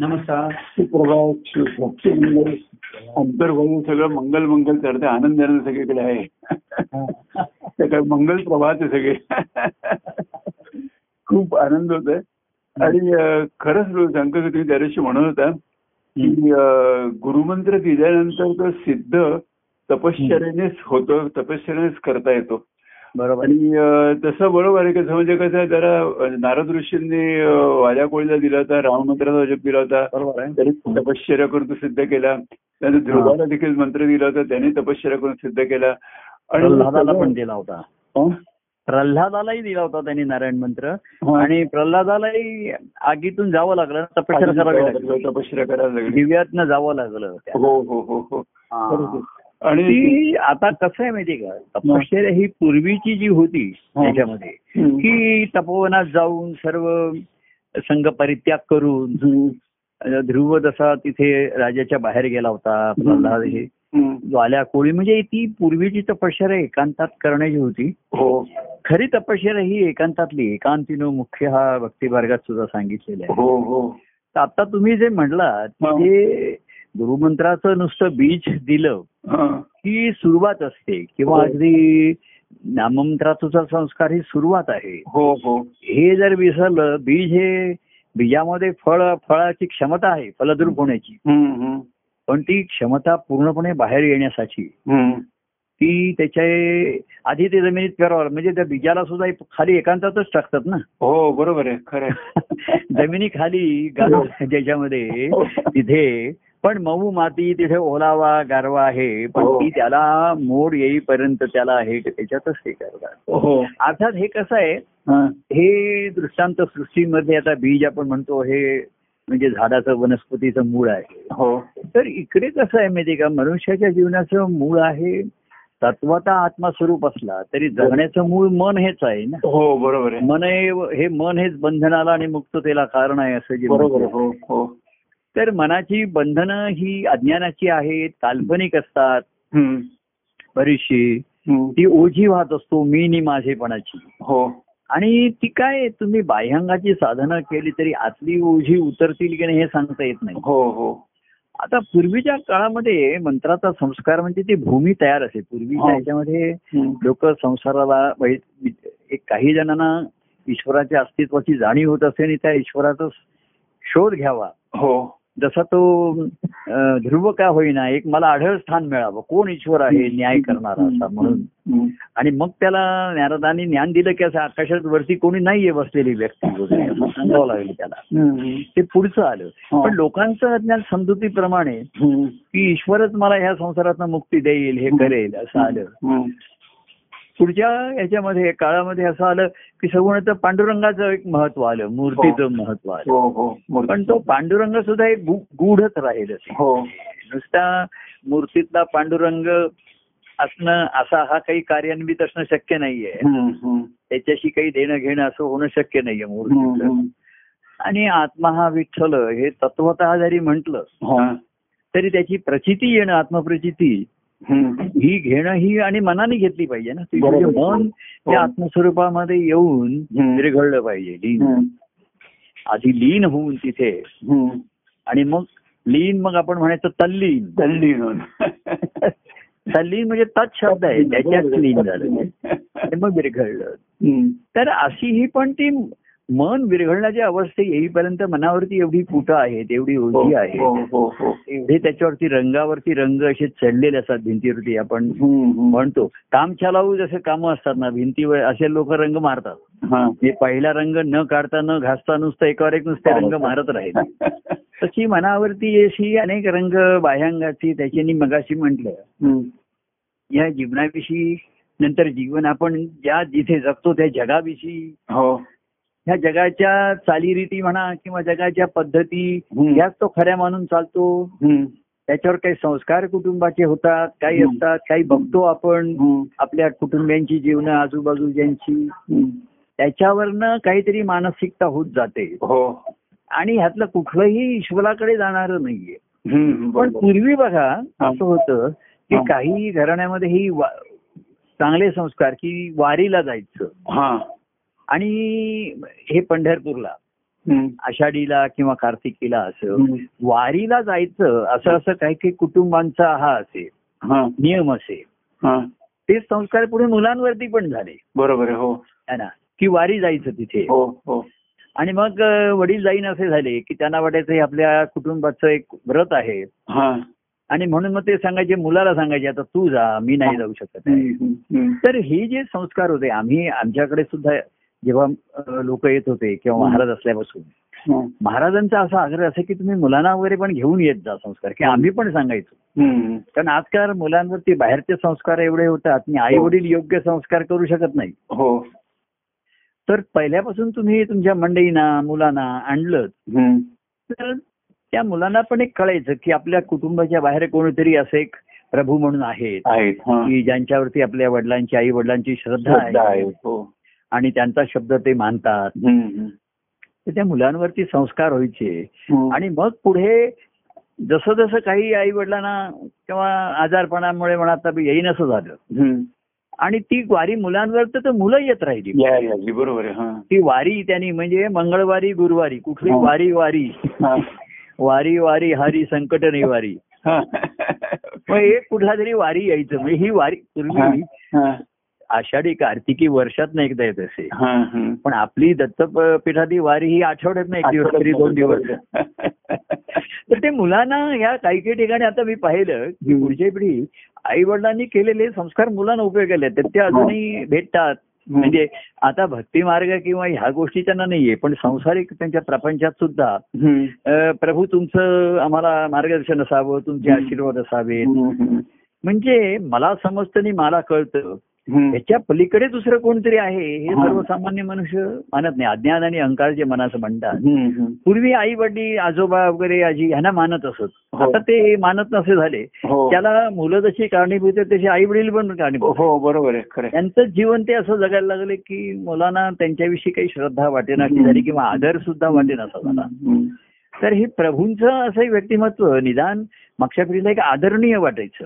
नमस्कार. मंगल अंतर्भावी सगळं मंगल मंगल करते. आनंदाने सगळीकडे आहे. ते काय मंगल प्रभात आहे सगळे. खूप आनंद होत आहे आणि खरंच सांगतो की तुम्ही त्या दिवशी म्हणत होता की गुरुमंत्र दिल्यानंतर तो सिद्ध तपश्चर्यानेच होतो तपश्चर्यानेच करता येतो. बरोबर. आणि तसं बरोबर आहे कसं म्हणजे कसं जरा नारद ऋषींनी वाल्या कोळीला दिला होता राममंत्राचा जप दिला होता. बरोबर आहे. त्यांनी तपश्चर्या करून सिद्ध केला. त्याने ध्रुवाला देखील मंत्र दिला होता त्यांनी तपश्चर्या करून सिद्ध केला. प्रल्हादाला पण दिला होता. हं? प्रल्हादालाही दिला होता त्यांनी नारायण मंत्र. आणि प्रल्हादालाही आगीतून जावं लागलं तपश्चर्या करावी लागली. तपश्चर्या करायला लागली. दिव्यातनं जावं लागलं. हो हो हो हो. आणि ती आता कसं आहे माहितीये का तपश्चर्या ही पूर्वीची जी होती. त्याच्यामध्ये. की तपोवनात जाऊन सर्व संघ परित्याग करून. ध्रुव जसा तिथे राजाच्या बाहेर गेला होता प्रल्हाद हे. ज्वाल्या कोळी म्हणजे ती पूर्वीची तपश्चर्या एकांतात करण्याची होती हो खरी तपश्चर्या ही एकांतातली एकांतीनो मुख्य हा भक्तिमार्गात सुद्धा सांगितलेलं आहे हो हो तर आता तुम्ही जे म्हणलात. ते गुरुमंत्राचं नुसतं बीज दिलं हं. ही सुरुवात असते किंवा हो. अगदी नाममंत्राचा संस्कार ही सुरुवात आहे हो हो हे जर विसरलं बीज हे बीजामध्ये फळ फळाची क्षमता आहे फलद्रूप होण्याची हं. हं. पण ती क्षमता पूर्णपणे बाहेर येण्यासाठी हं. ती त्याच्या आधी ते जमिनीत पेरावं म्हणजे त्या बीजाला सुद्धा खाली एकांतातच टाकतात ना हो बरोबर आहे खरं. जमिनी खाली गाव ज्याच्यामध्ये तिथे पण मऊ माती तिथे ओलावा गारवा आहे. पण हो. ती त्याला मोड येईपर्यंत त्याला हे त्याच्यातच हे करतात. हो. अर्थात हे कसं आहे हं. हे दृष्टांत सृष्टीमध्ये आता बीज आपण म्हणतो हे म्हणजे झाडाचं वनस्पतीचं मूळ आहे. हो. तर इकडे कसं आहे माहिती का? मनुष्याच्या जीवनाचं मूळ आहे तत्वता आत्मस्वरूप असला तरी जगण्याचं मूळ मन हेच आहे ना? हो बरोबर आहे. मन हे हे मन हेच बंधनाला आणि मुक्ततेला कारण आहे असं जे तर मनाची बंधनं ही अज्ञानाची आहेत काल्पनिक असतात. बरीचशी. ती ओझी वाहत असतो मी नि माझेपणाची. हो. आणि ती काय तुम्ही बाह्यांगाची साधनं केली तरी आतली ओझी उतरतील की नाही हे सांगता येत नाही. हो हो. आता पूर्वीच्या काळामध्ये मंत्राचा संस्कार म्हणजे ती भूमी तयार असे. पूर्वीच्या हो. ह्याच्यामध्ये. लोक संसाराला वै- एक काही जणांना ईश्वराच्या अस्तित्वाची जाणीव होत असे आणि त्या ईश्वराचा शोध घ्यावा. हो. जसा तो ध्रुव का होईना एक मला आढळ स्थान मिळावं कोण ईश्वर आहे न्याय करणारा असा म्हणून. आणि मग त्याला नारदांनी ज्ञान दिलं की असं आकाशात वरती कोणी नाहीये बसलेली व्यक्ती वगैरे असं सांगावं लागलं त्याला. ते पुढचं आलं. पण लोकांचं अज्ञान समजुतीप्रमाणे. की ईश्वरच मला ह्या संसारातनं मुक्ती देईल हे करेल असं आलं. पुढच्या याच्यामध्ये काळामध्ये असं आलं की सगुण पांडुरंगाचं एक महत्त्व आलं मूर्तीचं महत्त्व आलं हो हो पण तो पांडुरंग सुद्धा एक गूढच राहील हो नुसता मूर्तीतला पांडुरंग असणं असा हा काही कार्यान्वित असणं शक्य नाहीये हं. हं. त्याच्याशी काही देणं घेणं असं होणं शक्य नाहीये हं. मूर्तीचं हं. आणि आत्मा हा विठ्ठल हे तत्वतः जरी म्हंटल हा. तरी त्याची प्रचिती येणं आत्मप्रचिती हं. ही घेणं ही आणि मनाने घेतली पाहिजे ना ती. म्हणजे मन त्या आत्मस्वरूपामध्ये येऊन हं. विरघळलं पाहिजे लीन हं. आधी लीन होऊन तिथे हं. आणि मग लीन मग आपण म्हणायचं तल्लीन तल्लीन. तल्लीन म्हणजे तत् शब्द आहे त्याच्यात लीन झालं आणि मग विरघळलं हं. तर अशी ही पण ती मन विरघळण्याच्या अवस्थे येईपर्यंत मनावरती एवढी पुटं आहेत एवढी ओझी आहे हो हो हो एवढे त्याच्यावरती रंगावरती रंग असे चढलेले असतात भिंतीवरती आपण हं. हं. म्हणतो काम चालावू जसे कामं असतात ना भिंतीवर असे लोक रंग मारतात हा. हे पहिला रंग न काढता न घासता नुसतं एकावर एक नुसते रंग मारत राहील तशी मनावरती अशी अनेक रंग बाह्यांगाची त्याच्यानी मगाशी म्हटलं हं. या जीवनाविषयी नंतर जीवन आपण ज्या जिथे जगतो त्या जगाविषयी हो ह्या जगाच्या चालीरीती म्हणा किंवा जगाच्या पद्धती. याच तो खऱ्या मानून चालतो. त्याच्यावर काही संस्कार कुटुंबाचे होतात काही. असतात काही बघतो आपण. आपल्या कुटुंबियांची जीवन आजूबाजूच्यांची. त्याच्यावरनं काहीतरी मानसिकता होत जाते हो आणि ह्यातलं कुठलंही ईश्वराकडे जाणारं नाहीये. पण. पूर्वी बघा असं होतं की. काही घराण्यामध्ये ही चांगले संस्कार की वारीला जायचं आणि हे पंढरपूरला. आषाढीला किंवा कार्तिकीला असं. वारीला जायचं असं असं काही काही कुटुंबांचा हा असेल हा. नियम असेल हा. ते संस्कार पुढे मुलांवरती पण झाले. बरोबर हो. ना? की वारी जायचं तिथे. हो हो. आणि मग वडील जाईन असे झाले की त्यांना वाटायचं हे आपल्या कुटुंबाचं एक व्रत आहे. हा. आणि म्हणून मग ते सांगायचे मुलाला सांगायचे आता तू जा मी नाही जाऊ शकत. तर हे जे संस्कार होते आम्ही आमच्याकडे सुद्धा जेव्हा लोक येत होते किंवा हं. महाराज असल्यापासून हा. महाराजांचा असा आग्रह असे की तुम्ही मुलांना वगैरे पण घेऊन येत जा संस्कार की आम्ही पण सांगायचो. कारण आजकाल मुलांवरती बाहेरचे संस्कार एवढे होतात आणि आई वडील योग्य संस्कार करू शकत नाही हो तर पहिल्यापासून तुम्ही तुमच्या मंडळींना मुलांना आणलं. तर त्या मुलांना पण एक कळायचं की आपल्या कुटुंबाच्या बाहेर कोणीतरी असे एक प्रभू म्हणून आहेत हा. की ज्यांच्यावरती आपल्या वडिलांची आई वडिलांची श्रद्धा आहे हो आणि त्यांचा शब्द ते मानतात. तर त्या मुलांवरती संस्कार व्हायचे हम्म. आणि मग पुढे जसं जसं काही आई वडिलांना किंवा आजारपणामुळे म्हणा येईन असं झालं. आणि ती वारी मुलांवर तर मुलं येत राहिली बरोबर हा ती वारी त्यांनी म्हणजे मंगळवारी गुरुवारी कुठली हो. वारी वारी हा. वारी वारी हरी संकट निवारी हा. मग एक कुठला तरी वारी यायचं म्हणजे ही वारी पूर्वी हा. आषाढी कार्तिकी वर्षात नाही एकदा येत असे हा, हा. पण आपली दत्तपीठातली वारी ही आठवड्यात नाही एक दिवस तरी दोन दिवस तर ते मुलांना ह्या काही काही ठिकाणी आता मी पाहिलं की हम्म. पुढची पिढी आई वडिलांनी केलेले संस्कार मुलांना उपयोगाले आहेत. तर ते अजूनही भेटतात म्हणजे आता भक्ती मार्ग किंवा ह्या गोष्टी त्यांना नाहीये पण संसारिक त्यांच्या प्रपंचात सुद्धा प्रभू तुमचं आम्हाला मार्गदर्शन असावं तुमचे. आशीर्वाद असावेत. म्हणजे मला समजतं आणि मला कळतं हम्म. याच्या पलीकडे दुसरं कोणतरी आहे हे. सर्वसामान्य मनुष्य मानत नाही अज्ञान आणि अहंकार जे मनाचं म्हणतात. पूर्वी आई वडील आजोबा वगैरे आजी ह्यांना मानत असत हो. आता ते मानत नसे झाले हो त्याला मुलं जशी कारणीभूत तशी आई वडील पण कारणीभूत. हो बरोबर आहे. त्यांचं जीवन ते असं जगायला लागले की मुलांना त्यांच्याविषयी काही श्रद्धा वाटेनाशी झाली किंवा आदर सुद्धा वाटेनासा झाला. तर हे प्रभूंचं असं व्यक्तिमत्व निदान मागच्या पिढीला एक आदरणीय वाटायचं.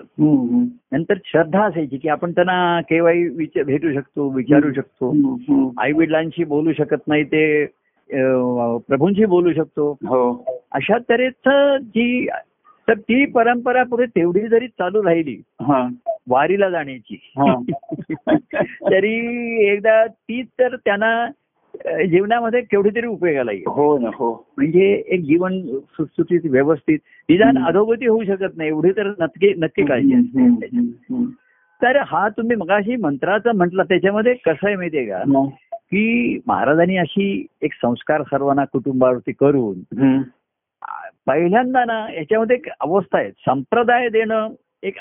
नंतर श्रद्धा असायची की आपण त्यांना केव्हाही भेटू शकतो विचारू शकतो. आई वडिलांशी बोलू शकत नाही ते प्रभूंशी बोलू शकतो हो अशा तऱ्हेचं जी तर ती परंपरा पुढे तेवढी जरी चालू राहिली वारीला जाण्याची. तरी एकदा ती तर त्यांना जीवनामध्ये केवढी तरी उपयोगाला येईल हो ना हो म्हणजे एक जीवन सुटसुटीत व्यवस्थित निदान. अधोगती होऊ शकत नाही एवढी तर नक्की नक्की काळजी असते. तर हा तुम्ही मगाशी मंत्राचा म्हटला त्याच्यामध्ये कसं आहे माहितीये का. की महाराजांनी अशी एक संस्कार सर्वांना कुटुंबावरती करून पहिल्यांदा ना याच्यामध्ये एक अवस्था आहे संप्रदाय देणं एक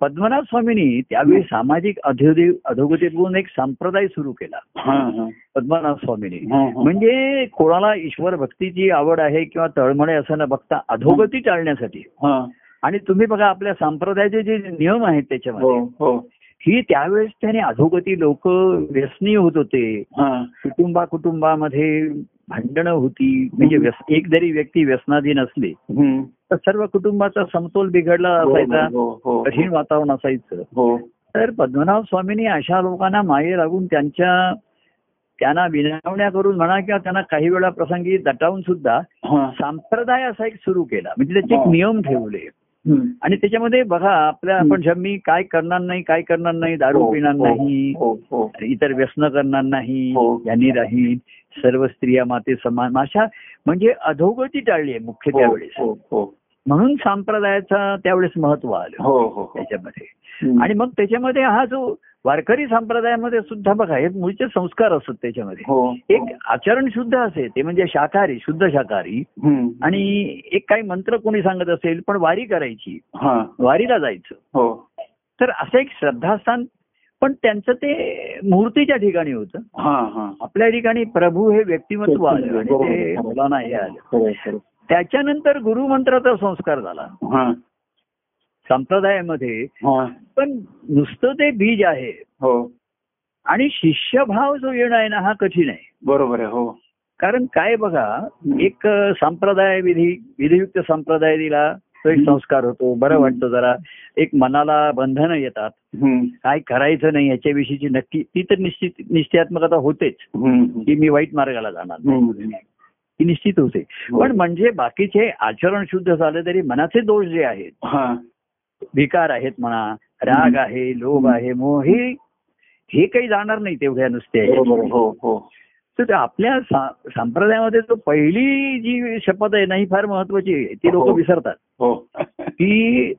पद्मनाभ स्वामींनी त्यावेळी सामाजिक अधोगती अधोगतीतून एक संप्रदाय सुरू केला. हा, हा. पद्मनाभ स्वामींनी. हा, हा. म्हणजे कोणाला ईश्वर भक्तीची आवड आहे किंवा तळमळे असं न बघता अधोगती टाळण्यासाठी. हा. आणि तुम्ही बघा आपल्या संप्रदायाचे जे नियम आहेत हो त्याच्यामध्ये हो ही. त्यावेळेस त्याने अधोगती लोक व्यसनी होत होते. हा. कुटुंबा कुटुंबामध्ये भांडणं होती म्हणजे एक जरी व्यक्ती व्यसनाधीन असली. तर सर्व कुटुंबाचा समतोल बिघडला असायचा हो हो कठीण वातावरण असायचं हो तर पद्मनाभ स्वामींनी अशा लोकांना माये लागून त्यांच्या त्यांना विनवण्या करून म्हणा किंवा त्यांना काही वेळा प्रसंगी दटावून सुद्धा हा. संप्रदाय असा एक सुरू केला म्हणजे त्याचे एक हा. नियम ठेवले. आणि त्याच्यामध्ये बघा आपल्या आपण मी काय करणार नाही काय करणार नाही दारू हो, पिणार हो, नाही हो हो इतर व्यसन करणार नाही हो. यांनी राहील सर्व स्त्रिया माते समान अशा म्हणजे अधोगती टाळली आहे मुख्य त्यावेळेस. हो हो. म्हणून संप्रदायाचा त्यावेळेस महत्त्व आलं हो हो हो. त्याच्यामध्ये. आणि मग त्याच्यामध्ये हा जो वारकरी संप्रदायामध्ये सुद्धा बघा हे मूळचे संस्कार असतात त्याच्यामध्ये. हो एक आचरण शुद्ध असे ते म्हणजे शाकाहारी शुद्ध शाकाहारी. आणि एक काही मंत्र कोणी सांगत असेल पण वारी करायची. हा. वारीला जायचं. हो. तर असं एक श्रद्धास्थान पण त्यांचं ते मूर्तीच्या ठिकाणी होतं. हा हा. आपल्या ठिकाणी प्रभू हे व्यक्तिमत्व आलं आणि. ते मुलांना हे आलं. त्याच्यानंतर गुरुमंत्राचा संस्कार झाला. हा. संप्रदायामध्ये. पण नुसतं ते बीज आहे. हो. आणि शिष्यभाव जो येणं आहे ना हा कठीण आहे. बरोबर आहे हो. कारण काय बघा एक संप्रदाय विधी विधियुक्त संप्रदाय दिला संस्कार होतो. बरं वाटतं जरा. एक मनाला बंधनं येतात. काय करायचं नाही याच्याविषयीची नक्की ती तर निश्चित निश्चयात्मकता होतेच. की मी वाईट मार्गाला जाणार. ती निश्चित होते. पण म्हणजे बाकीचे आचरण शुद्ध झालं तरी मनाचे दोष जे आहेत हा. विकार आहेत म्हणा राग आहे लोभ आहे मोह हे हे काही जाणार नाही तेवढ्या नुसते हो हो. तर आपल्या संप्रदायामध्ये तो पहिली जी शपथ आहे ना ही फार महत्वाची आहे. ती लोक हो. विसरतात. हो. की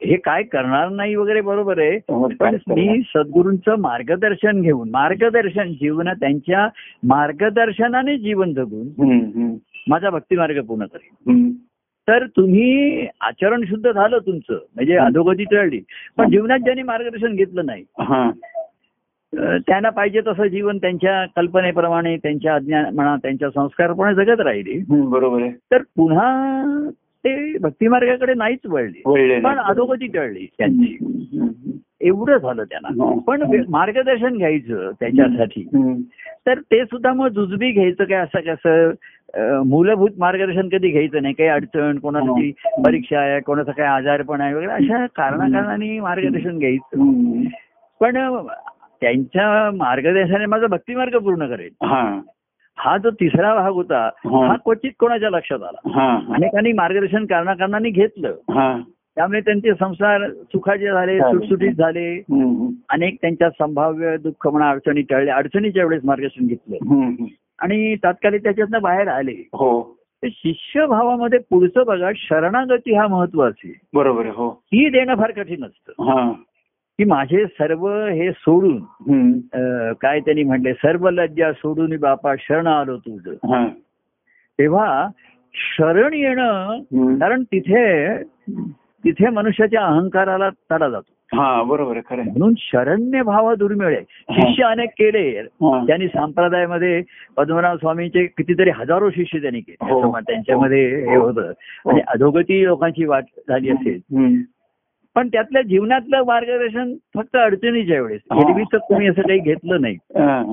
हे काय करणार नाही वगैरे बरोबर आहे पण मी सद्गुरूंचं मार्गदर्शन घेऊन मार्गदर्शन जीवनात त्यांच्या मार्गदर्शनाने जीवन जगून माझा भक्ती मार्ग पूर्ण हम्म. तर तुम्ही आचरण शुद्ध झालं तुमचं म्हणजे अधोगती टळली पण जीवनात ज्यांनी मार्गदर्शन घेतलं नाही हा. त्यांना पाहिजे तसं जीवन त्यांच्या कल्पनेप्रमाणे त्यांच्या अज्ञान म्हणा त्यांच्या संस्कारप्रमाणे जगत राहिले. बरोबर आहे. तर पुन्हा ते भक्ती मार्गाकडे नाहीच वळले पण. अधोगती टळली त्यांची एवढं झालं त्यांना हो. पण मार्गदर्शन घ्यायचं त्याच्यासाठी. तर ते सुद्धा मग जुजबी घ्यायचं काय असं कसं मूलभूत मार्गदर्शन कधी घ्यायचं नाही काही अडचण कोणाची हो. परीक्षा आहे कोणाचा काही आजारपण आहे वगैरे अशा कारणाकारणाने मार्गदर्शन घ्यायचं. पण त्यांच्या मार्गदर्शनाने माझा भक्ती मार्ग पूर्ण करेल हा हा जो तिसरा भाग होता हा. हा क्वचित कोणाच्या लक्षात आला? हा. अनेकांनी मार्गदर्शन कारणाकारणाने घेतलं. हा. त्यामुळे त्यांचे संसार सुखाचे झाले. सुटसुटीत झाले. अनेक त्यांच्या संभाव्य दुःख म्हणा अडचणी टळल्या. अडचणीच्या वेळेस मार्गदर्शन घेतलं. आणि तात्कालिक त्याच्यातनं बाहेर आले. हो. शिष्यभावामध्ये पुढचं बघा शरणागती हा महत्वाची बरोबर हो. ती देणं फार कठीण असतं. हा. की माझे सर्व हे सोडून काय त्यांनी म्हटले सर्व लज्जा सोडून बापा शरण आलो तुझं. हा. तेव्हा शरण येणं. कारण तिथे तिथे मनुष्याच्या अहंकाराला तडा जातो. हा बरोबर खरं. म्हणून शरण्य भाव दुर्मिळ आहे. शिष्य अनेक केले. हा. त्यांनी संप्रदायामध्ये पद्मनाभ स्वामींचे कितीतरी हजारो शिष्य त्यांनी केले. हो. त्यांच्यामध्ये हे. होतं. आणि अधोगती लोकांची वाट झाली असेल. पण त्यातल्या जीवनातलं मार्गदर्शन फक्त अडचणीच्या वेळेस. एरवी तर कोणी असं काही घेतलं नाही.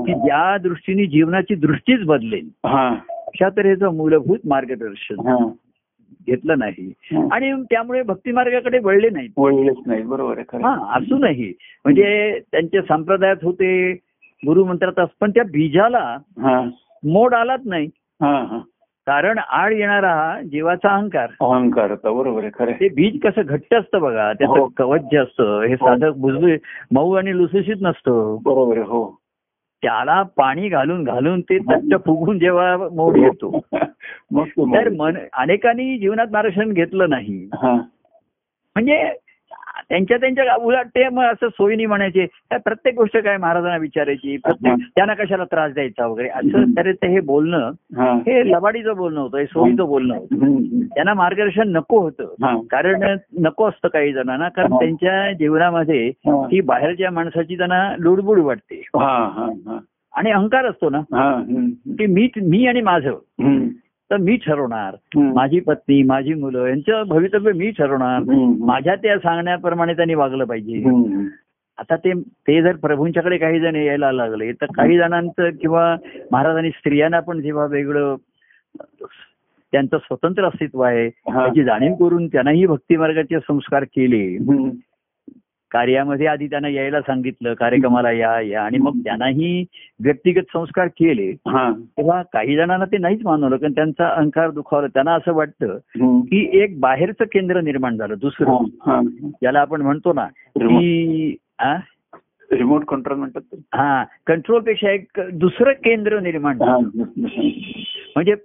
की ज्या दृष्टीने जीवनाची दृष्टीच बदलेल हा. अशा तऱ्हेचं मूलभूत मार्गदर्शन. घेतलं नाही. आणि त्यामुळे भक्ती मार्गाकडे वळले वळलेच नाही बरोबर आहे हा. असूनही म्हणजे त्यांच्या संप्रदायात होते गुरुमंत्रात पण त्या बीजाला मोड आलाच नाही कारण आड येणारा हा जीवाचा अहंकार. अहंकार बरोबर खरं. ते बीज कसं घट्ट असतं बघा त्याचं हो. कवच जे असतं हे साधं बुजबुज मऊ आणि लुसुशीत नसतं. बरोबर हो. त्याला पाणी घालून घालून ते तट्ट फुगून जेव्हा मोड येतो. तर मन अनेकांनी जीवनात मार्गदर्शन घेतलं नाही. हा. म्हणजे त्यांच्या त्यांच्या उलट ते मग असं सोयीनी म्हणायचे प्रत्येक गोष्ट काय महाराजांना विचारायची प्रत्येक. त्यांना कशाला त्रास द्यायचा वगैरे असं तर ते हे बोलणं हा लबाडीचं बोलणं होतं हे सोयीचं बोलणं होतं. त्यांना मार्गदर्शन नको होतं. कारण नको असतं काही जणांना कारण. त्यांच्या जीवनामध्ये हा. बाहेरच्या माणसाची त्यांना लुडबुड वाटते आणि अहंकार असतो ना. की मी मी आणि माझं. तर मी ठरवणार. माझी पत्नी माझी मुलं यांचं भवितव्य मी ठरवणार. माझ्या त्या सांगण्याप्रमाणे त्यांनी वागलं पाहिजे. आता ते ते जर प्रभूंच्याकडे काही जण यायला लागले तर काही जणांचं किंवा महाराजांनी स्त्रियांना पण जेव्हा वेगळं त्यांचं स्वतंत्र अस्तित्व आहे. त्याची जाणीव करून त्यांनाही भक्ती मार्गाचे संस्कार केले. कार्यामध्ये आधी त्यांना यायला सांगितलं कार्यक्रमाला या या आणि मग त्यांनाही व्यक्तिगत संस्कार केले हा तेव्हा काही जणांना ते नाहीच मानवलं कारण त्यांचा अहंकार दुखावला त्यांना असं वाटतं हम्म. की एक बाहेरचं केंद्र निर्माण झालं हा, दुसरं हा. ज्याला आपण म्हणतो ना की आ? रिमोट कंट्रोल म्हणतात. हा कंट्रोलपेक्षा एक दुसरं केंद्र निर्माण. म्हणजे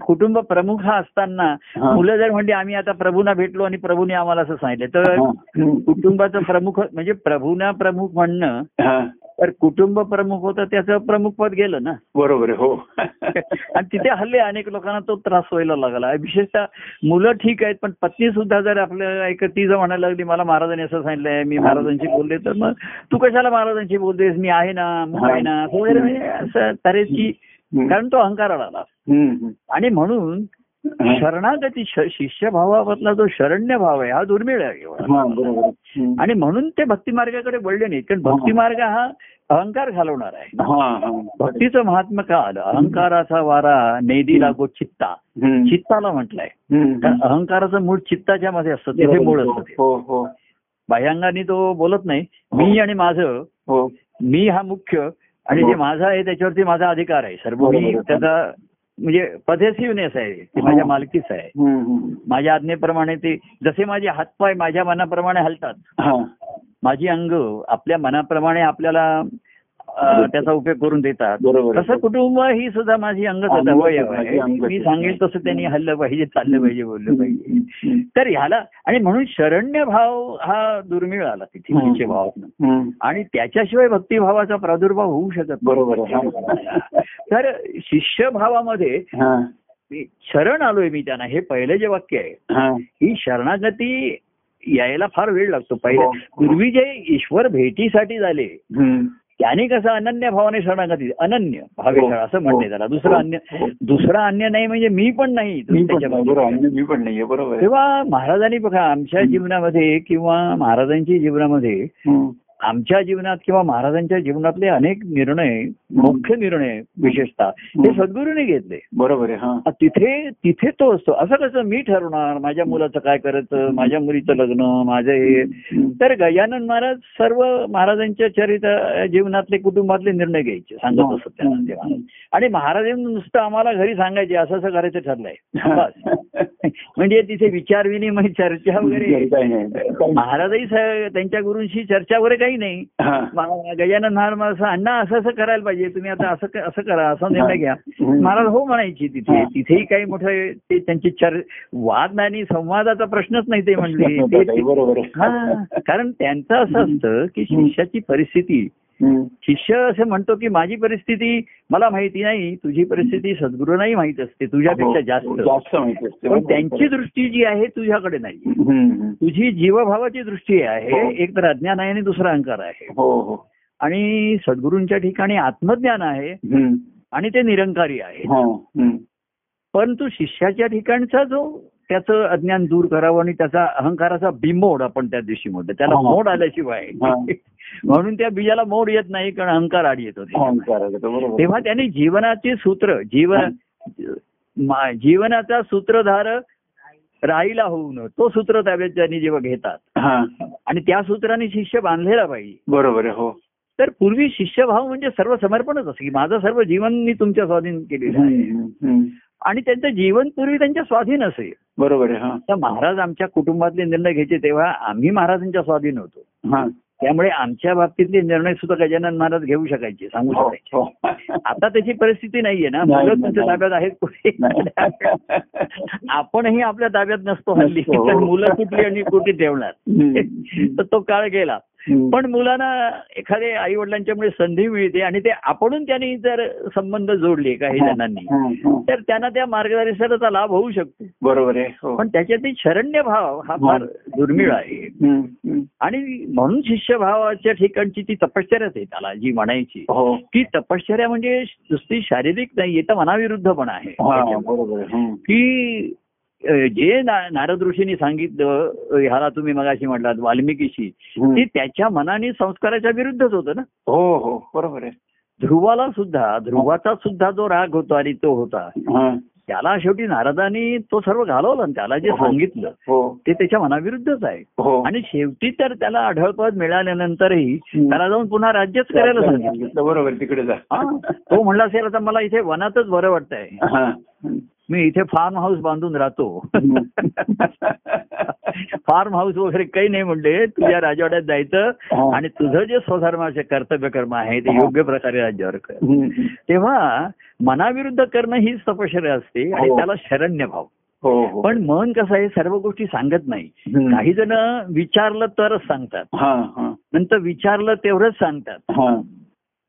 कुटुंब प्रमुख हा असताना. मुलं जर म्हणजे आम्ही आता प्रभूना भेटलो आणि प्रभूने आम्हाला असं सांगितलं तर. कुटुंबाचं प्रमुख म्हणजे प्रभूना प्रमुख म्हणणं. तर कुटुंब प्रमुख होतं त्याचं प्रमुख पद गेलं ना बरोबर हो आणि तिथे हल्ले अनेक लोकांना तो त्रास व्हायला लागला विशेषतः मुलं ठीक आहेत पण पत्नी सुद्धा जर आपल्या ऐक ती जर म्हणायला लागली मला महाराजांनी असं सांगितलंय मी महाराजांशी बोलले तर मग तू कशाला महाराजांशी बोलतेस मी आहे ना मग आहे ना असं म्हणजे तऱ्हेची. कारण तो अहंकाराला आला. आणि म्हणून शरणागती श- शिष्यभावामधला जो शरण्य भाव आहे हा दुर्मिळ आहे. आणि म्हणून ते भक्ती मार्गाकडे वळले नाहीत कारण भक्ती मार्ग हा अहंकार घालवणार आहे. भक्तीचं महात्म्य का आलं? अहंकाराचा वारा नेदी लागो चित्ता. चित्ताला म्हटलंय. कारण अहंकाराचं मूळ चित्ताच्या मध्ये असतं तिथे मूळ असतं. हो हो. बाह्यांगाने तो बोलत नाही. मी आणि माझं हो. मी हा मुख्य आणि जे माझा आहे त्याच्यावरती माझा अधिकार आहे. सर्व मी. त्याचा म्हणजे पझेसिव्हनेस आहे. ते माझ्या मालकीच आहे. माझ्या आज्ञेप्रमाणे ते जसे माझे हातपाय माझ्या मनाप्रमाणे हलतात हा. माझी अंग आपल्या मनाप्रमाणे आपल्याला त्याचा उपयोग करून देतात. तसं कुटुंब ही सुद्धा माझी अंगच आहे अंगच मी. सांगेल तसं त्यांनी हल्लं पाहिजे चाललं पाहिजे बोललं पाहिजे. तर ह्याला आणि म्हणून शरण्य भाव हा दुर्मिळ आला तिथे. शिष्य भावातनं. आणि त्याच्याशिवाय भक्तिभावाचा प्रादुर्भाव होऊ शकत. बरोबर हा. तर शिष्यभावामध्ये हा मी शरण आलोय मी त्यांना हे पहिलं जे वाक्य आहे हा ही शरणागती यायला फार वेळ लागतो पहिलं हो. पूर्वी जे ईश्वर भेटीसाठी झाले. त्याने कसं अनन्य भावाने शरणागती अनन्य भावे हो. शरण असं म्हणते त्याला दुसरं हो. अन्य हो. दुसरा अन्य नाही म्हणजे मी पण नाही मी पण नाही. तेव्हा महाराजांनी बघा आमच्या जीवनामध्ये किंवा महाराजांच्या जीवनामध्ये. आमच्या जीवनात किंवा महाराजांच्या जीवनातले अनेक निर्णय मुख्य निर्णय विशेषतः ते सद्गुरूने घेतले. बरोबर आहे हा. तिथे तिथे तो असतो. असं कसं मी ठरवणार माझ्या मुलाचं काय करायचं माझ्या मुलीचं लग्न माझं हे. तर गजानन महाराज सर्व महाराजांच्या चरित्र जीवनातले कुटुंबातले निर्णय घ्यायचे सांगत असत त्यांना तेव्हा आणि महाराजांनी नुसतं आम्हाला घरी सांगायचे असं असं करायचं ठरलंय. म्हणजे तिथे विचार विनिमय चर्चा वगैरे. महाराजही त्यांच्या गुरूंशी चर्चा वगैरे काही नाही. गजानन महाराज असं अण्णा असं असं करायला पाहिजे. तुम्ही आता असं असं करा असा निर्णय घ्या. महाराज हो म्हणायची तिथे. तिथेही काही मोठं ते त्यांची चर वाद नाही आणि संवादाचा प्रश्नच नाही ते म्हणले. कारण त्यांचं असं असतं की शिष्याची परिस्थिती. शिष्य असं म्हणतो की माझी परिस्थिती मला माहिती नाही तुझी परिस्थिती सद्गुरूंनाही माहीत असते तुझ्यापेक्षा हो, जास्त माहिती असते पण त्यांची दृष्टी जी आहे तुझ्याकडे नाही. तुझी जीवभावाची दृष्टी आहे हो. एक तर अज्ञान आहे आणि दुसरा अहंकार आहे हो हो आणि सद्गुरूंच्या ठिकाणी आत्मज्ञान आहे. आणि ते निरंकारी आहे हा. परंतु शिष्याच्या ठिकाणचा जो त्याचं अज्ञान दूर करावं आणि त्याचा अहंकाराचा बिमोड आपण त्या दिवशी म्हणतो त्याला हा. मोड आल्याशिवाय हा. म्हणून त्या बीजाला मोड येत नाही कारण अहंकार आड येतो तेव्हा त्यांनी जीवनाचे सूत्र जीवन जीवनाचा सूत्रधार राहिला होऊ नये तो सूत्र ताब्यात त्यांनी जेव्हा घेतात हा. आणि त्या सूत्राने शिष्य बांधलेला पाहिजे. बरोबर हो. तर पूर्वी शिष्यभाव म्हणजे सर्व समर्पणच असं की माझं सर्व जीवन मी तुमच्या स्वाधीन केलेलं आहे. आणि त्यांचं जीवन पूर्वी त्यांच्या स्वाधीन असे बरोबर आहे हा. तर महाराज आमच्या कुटुंबातले निर्णय घ्यायचे तेव्हा आम्ही महाराजांच्या स्वाधीन होतो. त्यामुळे आमच्या बाबतीतले निर्णय सुद्धा गजानन महाराज घेऊ शकायचे सांगू हो, शकायचे हो. आता त्याची परिस्थिती नाहीये ना मुलं तुमच्या. ताब्यात आहेत कुठे. आपणही आपल्या ताब्यात नसतो हल्ली. तर मुलं कुठली आणि कुठे ठेवणार. तर तो काळ गेला. पण मुलांना एखादे आई वडिलांच्यामुळे संधी मिळते आणि ते आपणून त्यांनी जर संबंध जोडले काही जणांनी. तर त्यांना त्या मार्गदर्शनाचा लाभ होऊ शकतो. बरोबर आहे हो. पण त्याच्यातील शरण्य भाव हा फार दुर्मिळ आहे. आणि म्हणून शिष्यभावाच्या ठिकाणची ती तपश्चर्याच आहे त्याला जी म्हणायची. हो. की तपश्चर्या म्हणजे नुसती शारीरिक नाही तर मनाविरुद्ध पण आहे. की जे नारद ऋषींनी सांगितलं ह्याला तुम्ही मगाशी म्हटलात वाल्मिकीशी. ते त्याच्या मनाने संस्काराच्या विरुद्धच होतं ना हो हो बरोबर आहे ध्रुवाला सुद्धा ध्रुवाचा सुद्धा जो राग होता आणि तो होता हा. त्याला शेवटी नारदानी तो सर्व घालवला आणि त्याला जे हो. सांगितलं हो ते त्याच्या मनाविरुद्धच आहे हो आणि शेवटी तर त्याला आढळपद मिळाल्यानंतरही. त्याला जाऊन पुन्हा राज्यच करायला सांगितलं बरोबर तिकडे जा हा. तो म्हणला असेल आता मला इथे वनातच बरं वाटतंय हा. मी इथे फार्म हाऊस बांधून राहतो. फार्म हाऊस वगैरे काही नाही म्हणले. तुझ्या राजवाड्यात जायचं. आणि तुझं जे स्वधर्माचे कर्तव्य कर्म आहे ते योग्य प्रकारे राज्यावर कर. तेव्हा मनाविरुद्ध करणं हीच तपश्चर्या असते आणि हो. त्याला शरण्य भाव. हो हो. पण मन कसं आहे सर्व गोष्टी सांगत नाही. काही जण विचारलं तरच सांगतात. नंतर विचारलं तेवढंच सांगतात.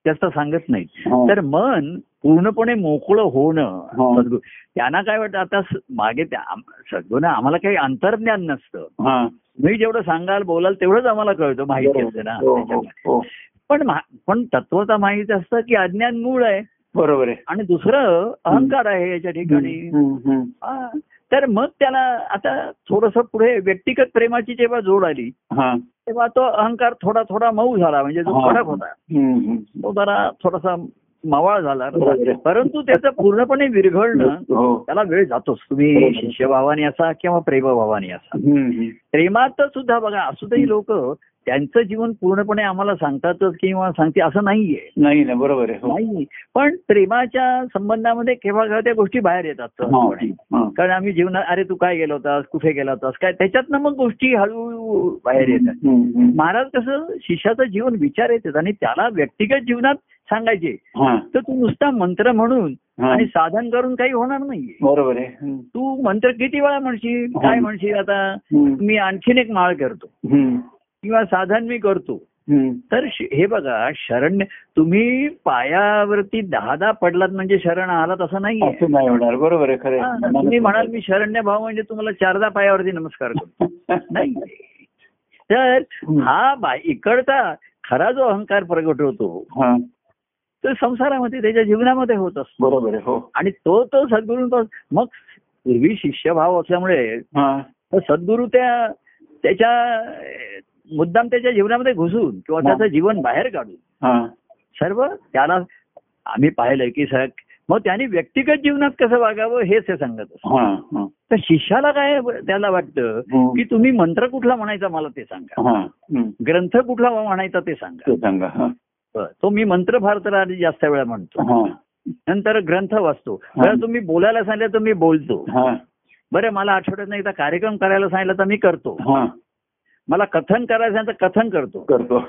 जास्त सांगत नाही. तर मन पूर्णपणे मोकळं होणं. हा. त्यांना काय वाटतं आता मागे सद्गुरूंना आम्हाला काही अंतर्ज्ञान नसतं. मी जेवढं सांगाल बोलाल तेवढंच आम्हाला कळतं माहिती असते ना हो, हो. पण पण तत्वता माहिती असतं की अज्ञान मूळ आहे. बरोबर आहे. आणि दुसरं अहंकार आहे याच्या ठिकाणी. तर मग त्याला आता थोडस पुढे व्यक्तिगत प्रेमाची जेव्हा जोड आली तेव्हा तो अहंकार थोडा थोडा मऊ झाला म्हणजे जो. कडक होता. तो जरा थोडासा मावाळ झाला आहे. परंतु त्याचं पूर्णपणे विरघळणं हो त्याला वेळ जातोच तुम्ही. शिष्यभावाने असा किंवा प्रेमभावाने असा. प्रेमात सुद्धा बघा असुदही लोक त्यांचं जीवन पूर्णपणे आम्हाला सांगतातच किंवा सांगते असं नाहीये नाही ना बरोबर आहे हो. नाही पण प्रेमाच्या संबंधामध्ये केव्हा केव्हा त्या गोष्टी बाहेर येतात. कारण आम्ही जीवनात अरे तू काय गेला होतास कुठे गेला होतास काय त्याच्यातनं मग गोष्टी हळूहळू बाहेर येतात. महाराज कसं शिष्याचं जीवन विचार येतात आणि त्याला व्यक्तिगत जीवनात सांगायचे तर तू नुसता मंत्र म्हणून. आणि साधन करून काही होणार नाहीये बरोबर आहे. तू मंत्र किती वेळा म्हणशील काय म्हणशील आता. मी आणखीन एक माळ करतो. किंवा साधन मी करतो. तर हे बघा शरण तुम्ही पायावरती दहा दहा पडलात म्हणजे शरण आलात असं नाही होणार. बरोबर आहे खरं. तुम्ही म्हणाल मी शरण्य भाव म्हणजे तुम्हाला चारदा पायावरती नमस्कार करतो. नाही तर हा बा इकडचा खरा जो अहंकार प्रगट होतो हा, तो संसारामध्ये त्याच्या जीवनामध्ये होत असतो. बरोबर हो. आणि तो तो सद्गुरू मग पूर्वी शिष्यभाव असल्यामुळे हा. सद्गुरू त्या त्याच्या मुद्दाम त्याच्या जीवनामध्ये घुसून किंवा त्याचं जीवन बाहेर काढून. हा. सर्व त्याला आम्ही पाहिलंय की सर मग त्यांनी व्यक्तिगत जीवनात कसं वागावं हेच हे सांगत असतो हा हा. तर शिष्याला काय त्याला वाटतं हम्म. की तुम्ही मंत्र कुठला म्हणायचा मला ते सांगा. हा. ग्रंथ कुठला म्हणायचा ते सांगा. ते सांगा हा. तो मी मंत्र फार तर आधी जास्त वेळा म्हणतो. हा. नंतर ग्रंथ वाचतो. हा. बरं तुम्ही बोलायला सांगितलं तर मी बोलतो. हा. बरं मला आठवड्यात नाही एकदा कार्यक्रम करायला सांगितलं तर मी करतो. हा. मला कथन करायचं आहे तर कथन करतो. करतो.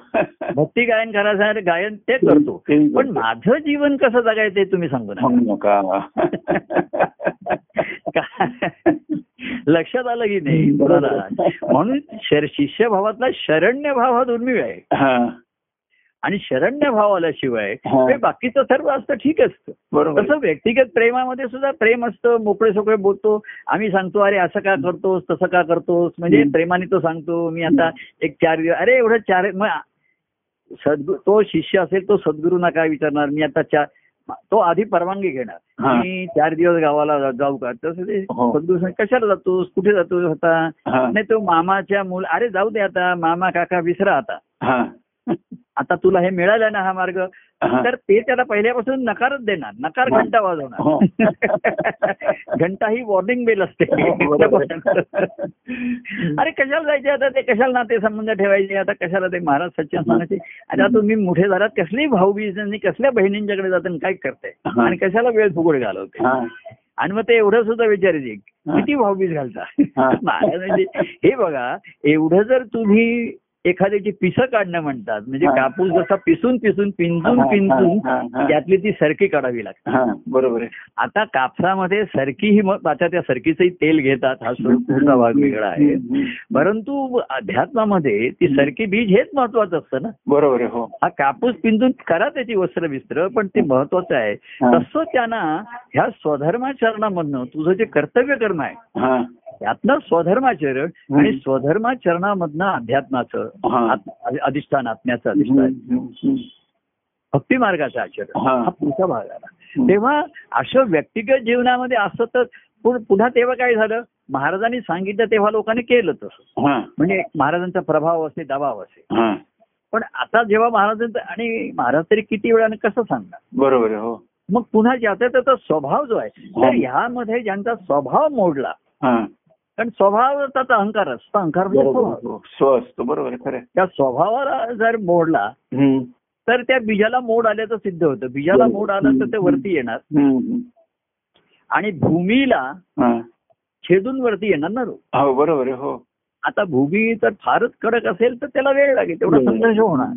भक्ती गायन करायचं आहे गायन ते करतो. पण. माझं जीवन कसं जगायचं ते तुम्ही सांगू नका. लक्षात आलं की नाही? म्हणून शिष्यभावातला शरण्य भाव हा दुर्मिळ आहे. हा. आणि शरण्य भाव आल्याशिवाय बाकीचं सर्व असतं ठीक असतं. बरोबर. तसं व्यक्तिगत प्रेमामध्ये सुद्धा प्रेम असतं मोकळे सोकळे बोलतो आम्ही सांगतो अरे असं का करतोस तसं का करतोस? म्हणजे. प्रेमाने तो सांगतो मी आता एक चार दिवस अरे एवढं चार मग सद्गुरू तो शिष्य असेल तो सद्गुरूंना काय विचारणार? मी आता चार तो आधी परवानगी घेणार. मी चार दिवस गावाला जाऊ का? तसं ते हो. सद्गुरू कशाला जातोस? कुठे जातोस आता? नाही तो मामाच्या मुल अरे जाऊ दे आता मामा काका विसरा आता. आता तुला हे मिळालं ना हा मार्ग हा. तर ते त्याला पहिल्यापासून नकारच देणार नकार हा. घंटा हो. वाजवणार घंटा ही वॉर्निंग बेल असते हो. अरे कशाला जायचे आता ते कशाला नाते संबंध ठेवायचे आता कशाला ते महाराज सच्चा सांगायचे आता तुम्ही मोठे झालात कसली भाऊबीज आणि कसल्या बहिणींच्याकडे जातात आणि काय करताय हा. आणि कशाला वेळ फुकट घालवते हा आणि मग ते एवढं सुद्धा विचारायचे हा. किती भाऊबीज घालता हा. हे बघा एवढं जर तुम्ही एखाद्याची पिसं काढणं म्हणतात म्हणजे. कापूस जसा पिसून पिसून पिंजून पिंजून. त्यातली ती सरकी काढावी लागते हा बरोबर आता कापसामध्ये सरकी ही मग आता त्या सरकीचंही तेल घेतात हा पुढचा भाग वेगळा आहे. परंतु अध्यात्मामध्ये ती सरकी बीज हेच महत्वाचं असतं ना बरोबर आहे हो हा कापूस पिंजून करा त्याची वस्त्र विस्त्र पण ते महत्वाचं आहे. तसं त्यांना ह्या स्वधर्माचरणामधनं तुझं जे कर्तव्य कर्म आहे त्यातनं स्वधर्माचरण. आणि स्वधर्माचरणामधनं अध्यात्माचं अधिष्ठान आत्म्याचं अधिष्ठान. भक्ती मार्गाचं आचरण. हा. पुढचा भाग आला. तेव्हा असं व्यक्तिगत जीवनामध्ये असं तर पुढ- पुन्हा तेव्हा काय झालं? महाराजांनी सांगितलं तेव्हा लोकांनी केलं तसं. म्हणजे महाराजांचा प्रभाव असे दबाव असे. पण आता जेव्हा महाराजांचं आणि महाराज तरी किती वेळाने कसं सांगणार? बरोबर हो. मग पुन्हा ज्याचा त्याचा स्वभाव जो आहे तर हा. ह्यामध्ये ज्यांचा स्वभाव मोडला कारण स्वभावाचा अहंकार असतो अहंकार म्हणजे स्वभाव. हो. स्व असतो बरोबर खरं. त्या स्वभावाला जर मोडला. तर त्या बीजाला मोड आल्याचं सिद्ध होतं बीजाला मोड आलं तर ते वरती येणार. आणि भूमीला हा. छेदून वरती येणार ना हो बरोबर हो आता भूमी तर फारच कडक असेल तर त्याला वेळ लागेल तेवढा संघर्ष होणार.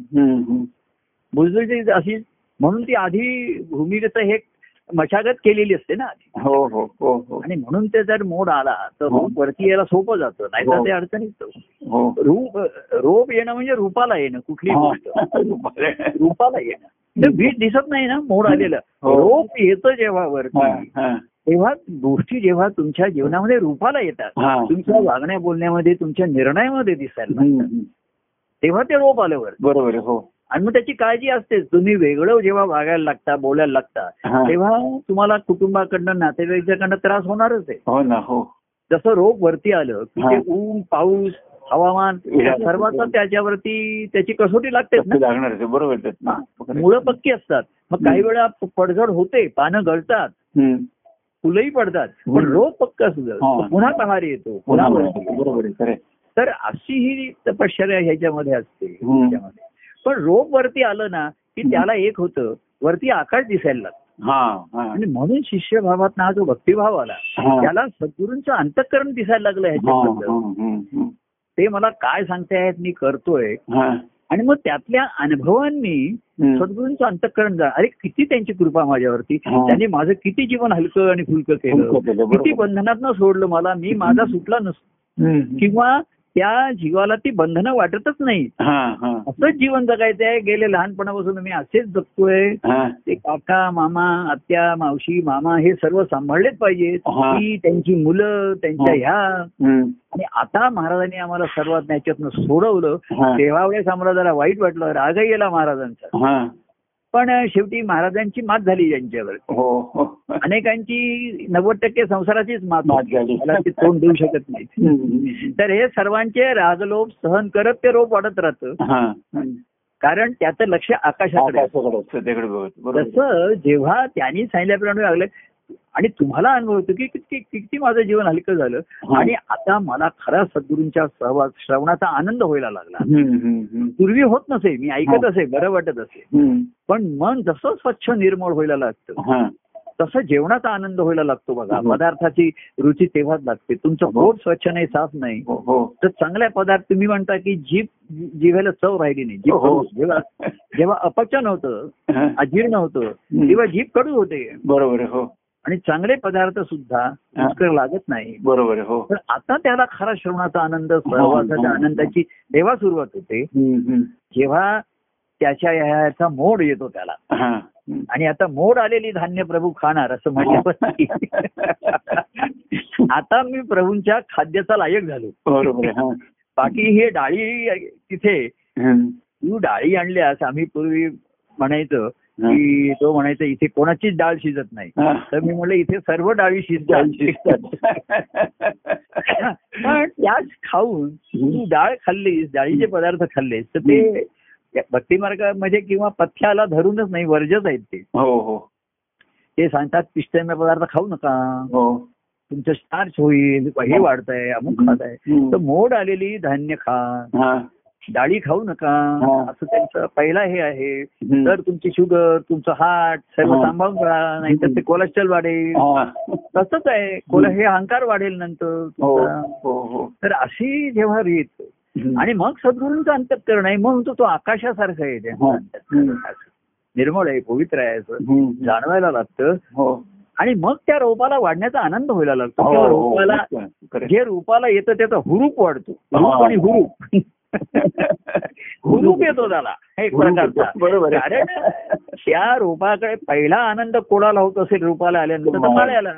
बुजबुजी अशी म्हणून ती आधी भूमिकेचं हे मशागत केलेली असते ना आधी हो हो हो हो आणि म्हणून ते जर मोड आला तर रूप वरती यायला सोपं जातं नाहीतर हो. ते अडचणीत हो रूप रोप येणं म्हणजे रूपाला येणं कुठली गोष्ट हा. रूपाला येणं बीज दिसत नाही ना मोड आलेलं हो. रोप येतं जेव्हा वरती हा. तेव्हा गोष्टी जेव्हा तुमच्या जीवनामध्ये रूपाला येतात हा. तुमच्या वागण्या बोलण्यामध्ये तुमच्या निर्णयामध्ये दिसायला. तेव्हा ते रोप आलं वर बरोबर हो आणि मग त्याची काळजी असतेच तुम्ही वेगळं जेव्हा वागायला लागता बोलायला लागता हा. तेव्हा तुम्हाला कुटुंबाकडनं नातेवाईकाकडनं त्रास होणारच आहे हो ना हो जसं रोप वरती आलं की ते हा. ऊन पाऊस हवामान सर्वांचा त्याच्यावरती त्याची कसोटी लागतेच लागणार बरोबर. हा. मुळं पक्की असतात मग काही वेळा पडझड होते पानं गळतात. फुलंही पडतात पण हम्म. रोप पक्क हा. तर पुन्हा कहारी येतो पुन्हा. बरोबर. तर अशी ही तपश्चर्या ह्याच्यामध्ये असते. पण रोप वरती आलं ना की त्याला एक होतं वरती आकाश दिसायला लागतं आणि म्हणून शिष्यभावात हा जो भक्तिभाव आला. त्याला सद्गुरूंचं अंतकरण दिसायला लागलं हा, ह्याच्याबद्दल ते मला काय सांगतायत मी करतोय हा. आणि मग त्यातल्या अनुभवांनी. सद्गुरूंचं अंतकरण जा अरे किती त्यांची कृपा माझ्यावरती. त्यांनी माझं किती जीवन हलकं आणि फुलकं केलं. किती बंधनात सोडलं मला मी माझा सुटला नसतो. किंवा त्या जीवाला ती बंधनं वाटतच नाही. असंच जीवन जगायचं आहे गेले लहानपणापासून मी असेच जगतोय हा. ते काका मामा आत्या मावशी मामा हे सर्व सांभाळलेच पाहिजेत. ती त्यांची मुलं त्यांच्या हा. ह्या. आणि आता महाराजांनी आम्हाला सर्वात त्याच्यातनं सोडवलं. तेव्हा वेळेस आम्हाला जरा वाईट वाटलं रागही गेला महाराजांचा. पण शेवटी महाराजांची मात झाली त्यांच्यावर हो हो अनेकांची नव्वद टक्के संसाराचीच मात. झाली. मला ते तोंड देऊ शकत नाही. तर हे सर्वांचे रागलोप सहन करत ते रोप वाढत राहतं. कारण त्याचं लक्ष आकाशाकडे तसं जेव्हा त्यांनी सांगितल्याप्रमाणे लागलं आणि तुम्हाला अनुभव होतो की किती किती माझं जीवन हलकं झालं हा. आणि आता मला खरा सद्गुरूंच्या सहवास श्रवणाचा आनंद व्हायला लागला. पूर्वी होत नसे मी ऐकत हा. असे बरं वाटत असे. पण मन जसं स्वच्छ निर्मळ व्हायला लागतं हा. तसं जेवणाचा आनंद व्हायला लागतो बघा हो. पदार्थाची रुची तेव्हाच लागते तुमचं हो. पोट स्वच्छ नाही साफ नाही हो हो तर चांगल्या पदार्थ तुम्ही म्हणता की जीभ जिभेला चव राहिली नाही जीभ हो. जेव्हा जेव्हा अपचन होतं हा. अजीर्ण होतं तेव्हा जीभ कडू होते बरोबर हो आणि चांगले पदार्थ सुद्धा रुचकर लागत नाही बरोबर हो तर आता त्याला खरा श्रवणाचा आनंद सहवासाच्या हो. आनंदाची तेव्हा सुरुवात होते. जेव्हा त्याच्या ह्याचा मोड येतो त्याला हा. आणि आता मोड आलेली धान्य प्रभू खाणार असं म्हटल्यावरती आता मी प्रभूंच्या खाद्याचा लायक झालो बरोबर हा. बाकी हे डाळी तिथे. तू डाळी आणल्यास आम्ही पूर्वी म्हणायचं की तो म्हणायचं इथे कोणाचीच डाळ शिजत नाही. हा. तर मी म्हणलं इथे सर्व डाळी शिजतात. पण त्याच खाऊन तू डाळ खाल्लीस डाळीचे पदार्थ खाल्लेस तर ते भक्ती मार्गामध्ये किंवा पथ्याला धरूनच नाही वर्जच आहेत ते. हो हो. ते सांगतात पिष्टमय पदार्थ खाऊ नका. हो. तुमचं स्टार्च होईल हे वाढतंय अमुक खात आहे. तर मोड आलेली धान्य खा. हा. डाळी खाऊ नका. असं त्यांचं पहिला हे आहे. तर तुमची शुगर तुमचं हार्ट सर्व. सांभाळून राहा नाही तर ते कोलेस्ट्रॉल वाढेल. तसंच आहे कोल हे अहंकार वाढेल नंतर हो तुमचा. हो हो तर अशी जेव्हा रीत. आणि मग सद्गुरूंचं अंतकरण आहे म्हणून तो आकाशासारखं आहे. निर्मळ आहे पवित्र आहे असं. जाणवायला लागतं आणि मग त्या रोपाला वाढण्याचा आनंद व्हायला लागतो किंवा. रोपाला. जे रूपाला येतं त्याचा हुरूप वाढतो आणि हुरूप हुरूप येतो त्याला एक प्रकारचा. बरोबर. कारण त्या रोपाकडे पहिला आनंद कोणाला होत असेल रूपाला आल्यानंतर तर माळ्याला.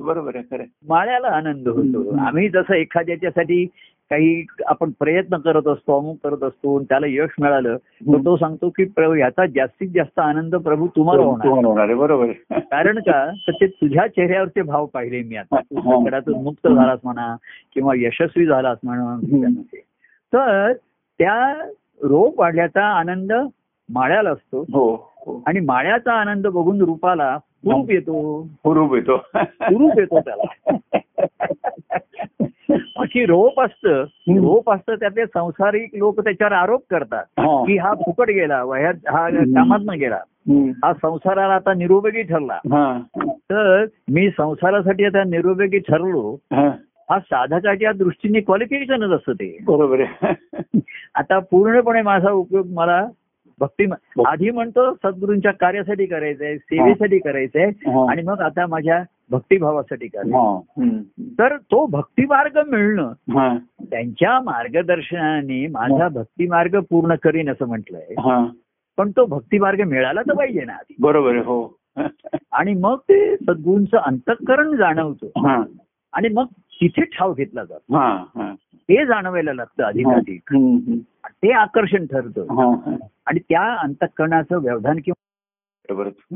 बरोबर आहे. माळ्याला आनंद होतो. आम्ही जसं एखाद्याच्यासाठी काही आपण प्रयत्न करत असतो अमुक करत असतो आणि त्याला यश मिळालं तर तो सांगतो की प्रभू याचा जास्तीत जास्त आनंद प्रभू तुम्हाला होणार बरोबर. कारण का तर ते तुझ्या चेहऱ्यावरचे भाव पाहिले मी आता तू मुक्त झालास म्हणा किंवा यशस्वी झालास म्हणा. तर त्या रोप वाढल्याचा आनंद माळ्याला असतो. हो हो. आणि माळ्याचा आनंद बघून रूपाला हुरूप येतो. हुरूप येतो. हुरूप येतो त्याला. अशी रोप असतं रोप असतं त्यातले संसारिक लोक त्याच्यावर आरोप करतात हा. की हा फुकट गेला वह्यात हा कामात गेला. हा संसाराला आता निरुपयोगी ठरला. हा. तर मी संसारासाठी आता निरुपयोगी ठरलो. हा. साधकाच्या दृष्टीने क्वालिफिकेशनच असतं ते बरोबर आहे आता पूर्णपणे माझा उपयोग मला भक्ती आधी म्हणतो सद्गुरूंच्या कार्यासाठी करायचा आहे सेवेसाठी करायचा आहे हा. आणि मग आता माझ्या भक्तिभावासाठी करायचं हा. तर तो भक्ती मार्ग मिळणं हा. त्यांच्या मार्गदर्शनाने माझा भक्ती मार्ग पूर्ण करीन असं म्हटलंय हा. पण तो भक्ती मार्ग मिळाला तर पाहिजे ना आधी बरोबर आहे हो आणि मग ते सद्गुरूंचं अंतःकरण जाणवतं हा. आणि मग तिथे ठाव घेतला जातो हा. हा. ते जाणवायला लागतं अधिकाधिक. ते आकर्षण ठरतं हा. हा. आणि त्या अंतःकरणाचं व्यवधान किंवा.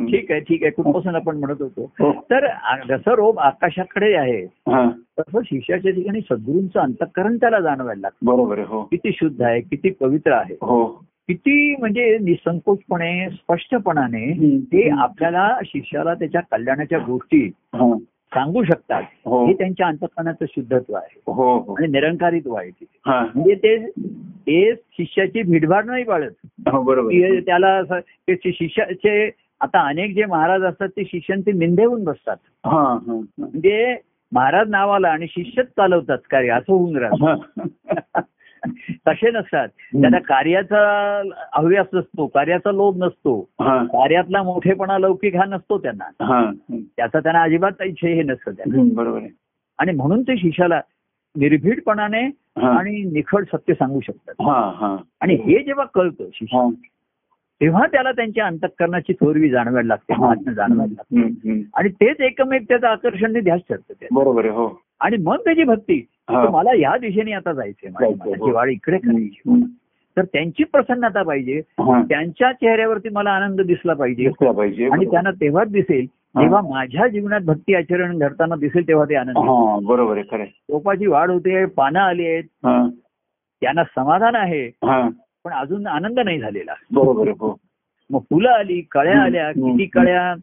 ठीक आहे ठीक आहे कुठपासून आपण म्हणत होतो हो. तर जसं रोप आकाशाकडे आहे हा. तसं शिष्याच्या ठिकाणी सद्गुरूंचं अंतःकरण त्याला जाणवायला लागतं बरोबर हो किती शुद्ध आहे किती पवित्र आहे हो किती म्हणजे निसंकोचपणे स्पष्टपणाने. ते आपल्याला शिष्याला त्याच्या कल्याणाच्या गोष्टी हा. सांगू शकतात हो. हे त्यांच्या अंतकरणाचं शुद्धत्व आहे. हो हो. आणि निरंकारित्व आहे म्हणजे ते ते शिष्याची भिडभाड नाही पाळत. हो बरोबर. त्याला शिष्याचे आता अनेक जे महाराज असतात ते शिष्यांचे निंदे होऊन बसतात. म्हणजे महाराज नावाला आणि शिष्यच चालवतात कार्य असं होऊन राहत. तसे नसतात. त्यांना कार्याचा हव्यास नसतो कार्याचा लोभ नसतो. कार्यातला मोठेपणा लौकिक हा नसतो त्यांना. हा. त्याचा त्यांना अजिबात इच्छे हे नसतं त्यांना. बरोबर आहे. आणि म्हणून ते शिष्याला निर्भीडपणाने आणि निखळ सत्य सांगू शकतात. आणि हे जेव्हा कळतं शिष्य तेव्हा त्याला त्यांच्या अंतःकरणाची थोरवी जाणवायला लागते महात्म्य जाणवायला लागते. आणि तेच एकमेक त्याचं आकर्षण ध्यास ठरतं. बरोबर हो. आणि मग त्याची भक्ती हा. मला या दिशेने आता जायचंय हो. वाढ इकडे करायची. तर त्यांची प्रसन्नता पाहिजे. हा. त्यांच्या चेहऱ्यावरती मला आनंद दिसला पाहिजे. आणि त्यांना तेव्हाच दिसेल हा. जेव्हा माझ्या जीवनात भक्ती आचरण घडताना दिसेल तेव्हा ते आनंद हा बरोबर आहे खरं रोपाची वाढ होते पानं आली आहेत. हा. त्यांना समाधान आहे. हा. पण अजून आनंद नाही झालेला. बरोबर हो. मग फुलं आली कळ्या आल्या किती कळ्या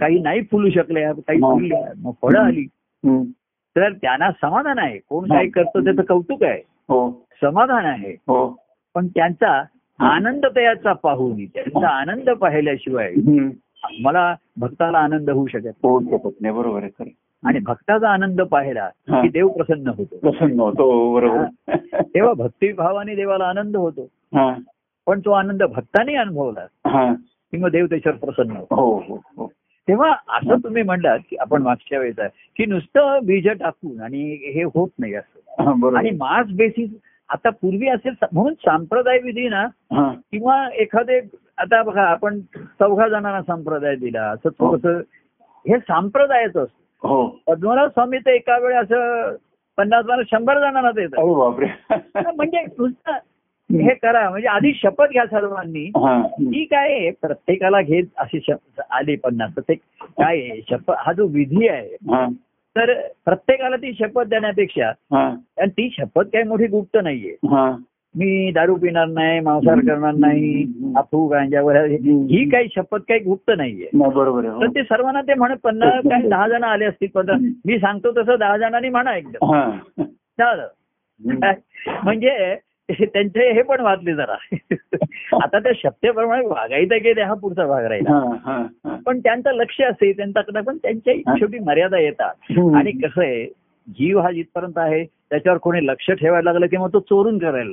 काही नाही फुलू शकल्या काही. फुलल्या मग फळं आली. तर त्यांना समाधान आहे. कोण. काय करतं त्याचं कौतुक आहे. हो. समाधान आहे. हो. पण त्यांचा आनंद त्याचा पाहून त्यांचा आनंद पाहिल्याशिवाय. मला भक्ताला आनंद होऊ शकत नाही. बरोबर आहे आणि भक्ताचा आनंद पाहिला. की देव प्रसन्न होतो. प्रसन्न होतो बरोबर. तेव्हा भक्तिभावाने देवाला आनंद होतो. पण तो आनंद भक्ताने अनुभवला. हा. की मग देव त्याच्यावर प्रसन्न होतो. हो हो हो. तेव्हा असं तुम्ही म्हणलात की आपण मागच्या वेळेचा की नुसतं बीज टाकून आणि हे होत नाही असं. हा, आणि मास बेसिस आता पूर्वी असेल म्हणून सांप्रदाय विधी ना हा. किंवा एखादे आता बघा आपण चौघा जणांना संप्रदाय दिला असं थोडस हे संप्रदायच असतं. हो. पद्मनाभ स्वामी तर एका वेळे असं पन्नास जण शंभर जणांना देतात. म्हणजे नुसतं हे करा. म्हणजे आधी शपथ घ्या सर्वांनी. हा. काय प्रत्येकाला घेत अशी आली पन्नास तर ते काय आहे, शपथ हा जो विधी आहे हा. तर प्रत्येकाला ती शपथ देण्यापेक्षा आणि ती शपथ काही मोठी गुप्त नाहीये. हा. मी दारू पिणार नाही मांसाहार करणार नाही अफू गांजा वगैरे ही काही शपथ काही गुप्त नाहीये. नाही बरोबर तर. ते सर्वांना ते म्हणत पन्नास काही दहा जण आले असतील पण मी सांगतो तसं दहा जणांनी म्हणा एकदम. झालं म्हणजे त्यांचे हे पण वाचले जरा. आता त्या शक्यप्रमाणे वागायचं की हा पुढचा भाग राहिला. पण त्यांचं लक्ष असे त्यांच्याकडे पण त्यांच्या शेवटी मर्यादा येतात. आणि कसं आहे जीव हा जिथपर्यंत आहे त्याच्यावर कोणी लक्ष ठेवायला लागलं की मग तो चोरून करायला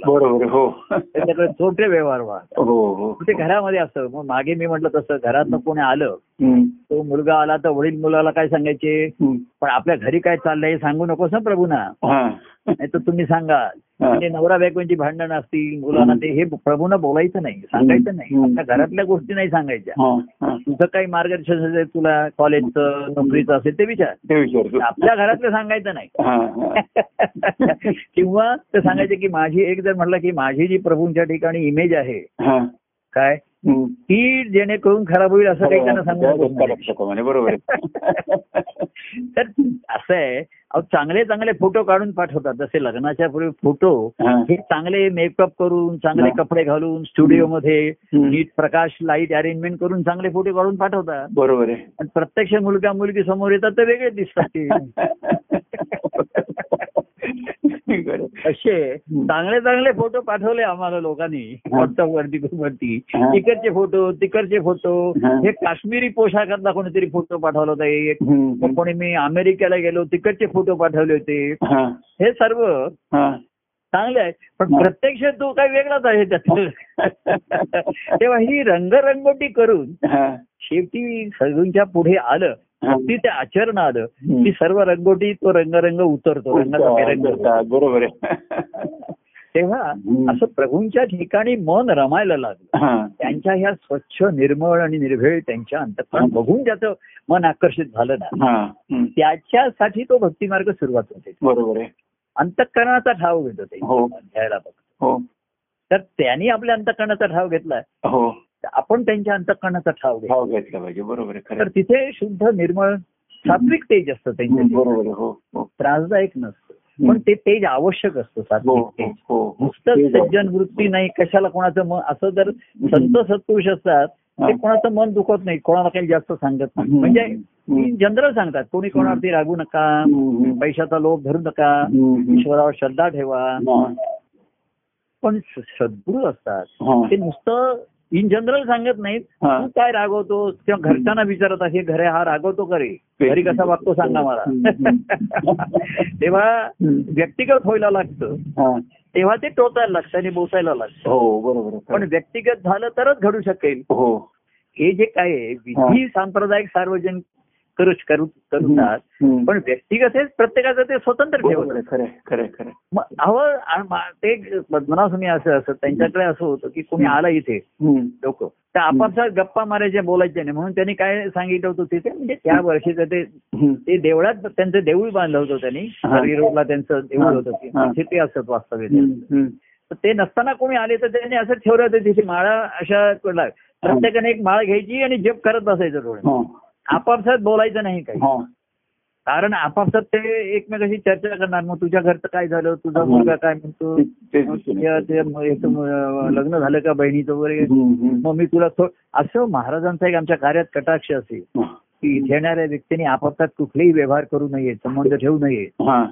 हो. त्याच्याकडे चोरटे व्यवहार व्हा हो हो ते घरामध्ये असतं. मग मागे मी म्हटलं तसं घरातनं कोणी आलं. तो मुलगा आला तर वडील मुलाला काय सांगायचे. पण आपल्या घरी काय चाललंय हे सांगू नकोस ना प्रभूना. नाही तर तुम्ही सांगा. म्हणजे नवरा बायकोंची भांडणं असतील मुलांना ते हे प्रभूनं बोलायचं नाही सांगायचं नाही. आपल्या घरातल्या गोष्टी नाही सांगायच्या. तुझं काही मार्गदर्शन असेल तुला कॉलेजचं नोकरीचं असेल ते विचार. आपल्या घरातलं सांगायचं नाही. किंवा ते सांगायचे की माझी एक जर म्हटलं की माझी जी प्रभूंच्या ठिकाणी इमेज आहे काय. ती जेणेकरून खराब होईल असं काही त्यांना सांगू त्या नकोस गोष्टी म्हणे. लक्षात म्हणे बरोबर आहे तर असं आहे अहो चांगले चांगले फोटो काढून पाठवतात जसे लग्नाच्या पूर्वी फोटो हा. हे चांगले मेकअप करून चांगले हा. कपडे घालून स्टुडिओमध्ये. नीट प्रकाश लाइट अरेंजमेंट करून चांगले फोटो काढून पाठवतात बरोबर आहे आणि प्रत्यक्ष मुलगा मुलगी समोर येतात तर वेगळे दिसतात ते. असे चांगले चांगले फोटो पाठवले आम्हाला लोकांनी. व्हॉट्सअप वरती वरती. इकडचे फोटो तिकडचे फोटो. हा. काश्मीरी पोशाखातला कोणीतरी फोटो पाठवला होता. एक कोणी मी अमेरिकेला गेलो तिकडचे फोटो पाठवले होते. हा. सर्व चांगले आहे पण. प्रत्यक्ष तो काही वेगळाच आहे त्यात तेव्हा ही रंगरंगोटी करून शेवटी सगळ्यांच्या पुढे आलं. हा. ती ते आचरण आलं. की सर्व रंगोटी तो रंगरंग उतरतो होतो. बरोबर आहे. तेव्हा. असं प्रभूंच्या ठिकाणी मन रमायला लागलं. हा. त्यांच्या ह्या स्वच्छ निर्मळ आणि निर्भेळ त्यांच्या अंतकरण बघून ज्याचं मन आकर्षित झालं ना हा. त्याच्यासाठी तो भक्तिमार्ग सुरुवात होते. बरोबर आहे. अंतकरणाचा ठाव घेतो ते हो. अध्यायाला बघतो हो. तर त्यांनी आपल्या अंतकरणाचा ठाव घेतलाय हो. आपण त्यांच्या अंतकरणाचा ठाव घेतला पाहिजे बरोबर तर तिथे शुद्ध निर्मळ सात्विक तेज असतं त्यांच्या हो हो त्रासदायक नसतं पण ते तेज आवश्यक असतं सात्विक हो तेज नुसतंच ते जाऊ. सज्जन वृत्ती नाही कशाला कोणाचं मन असं जर संत सत्पुरुष असतात ते. कोणाचं मन दुखत नाही कोणाला काही जास्त सांगत नाही. म्हणजे. जनरल सांगतात कोणी कोणावरती रागू नका. पैशाचा लोभ धरू नका. ईश्वरावर श्रद्धा ठेवा. पण सद्गुरू असतात. ते नुसतं इन जनरल सांगत नाहीत. तू काय रागवतो किंवा घरच्यांना विचारत आहे घरे हा रागवतो का रे? घरी कसा वागतो सांगा मला. तेव्हा. व्यक्तिगत व्हायला लागतं. तेव्हा ते टोचायला लागतं आणि बोसायला लागतं. हो बरोबर. पण व्यक्तिगत झालं तरच घडू शकेल. हो. हे जे काय आहे विधी सांप्रदायिक सार्वजनिक करू करू करतात. पण व्यक्तिगत हे प्रत्येकाचं ते स्वतंत्र ठेवत. मग अहो ते पद्मनाभ स्वामी असं असं त्यांच्याकडे असं होतं की कोणी आलं इथे. लोक तर आपापसात गप्पा मारायचे बोलायचे नाही. म्हणून त्यांनी काय सांगितलं होतं तिथे? म्हणजे त्या वर्षीचं ते देवळात त्यांचं देऊळ बांधलं होतं त्यांनी. हरी रोडला त्यांचं देऊळ होतं. तिथे ते असत वास्तव्य ते नसताना कोणी आले तर त्यांनी असं ठेवलं होतं तिथे माळा अशा. प्रत्येकाने एक माळ घ्यायची आणि जप करत बसायचं डोळे. आपापसात बोलायचं नाही काही हा. कारण आपापसात ते एकमेकाशी चर्चा करणार मग तुझ्या घरचं काय झालं तुझा मुलगा काय म्हणतो लग्न झालं का बहिणीचं वगैरे. मग मी तुला असं महाराजांचा एक आमच्या कार्यात कटाक्ष असेल हा. की इथे येणाऱ्या व्यक्तीने आपापसात कुठलेही व्यवहार करू नये संबंध ठेवू नये हा.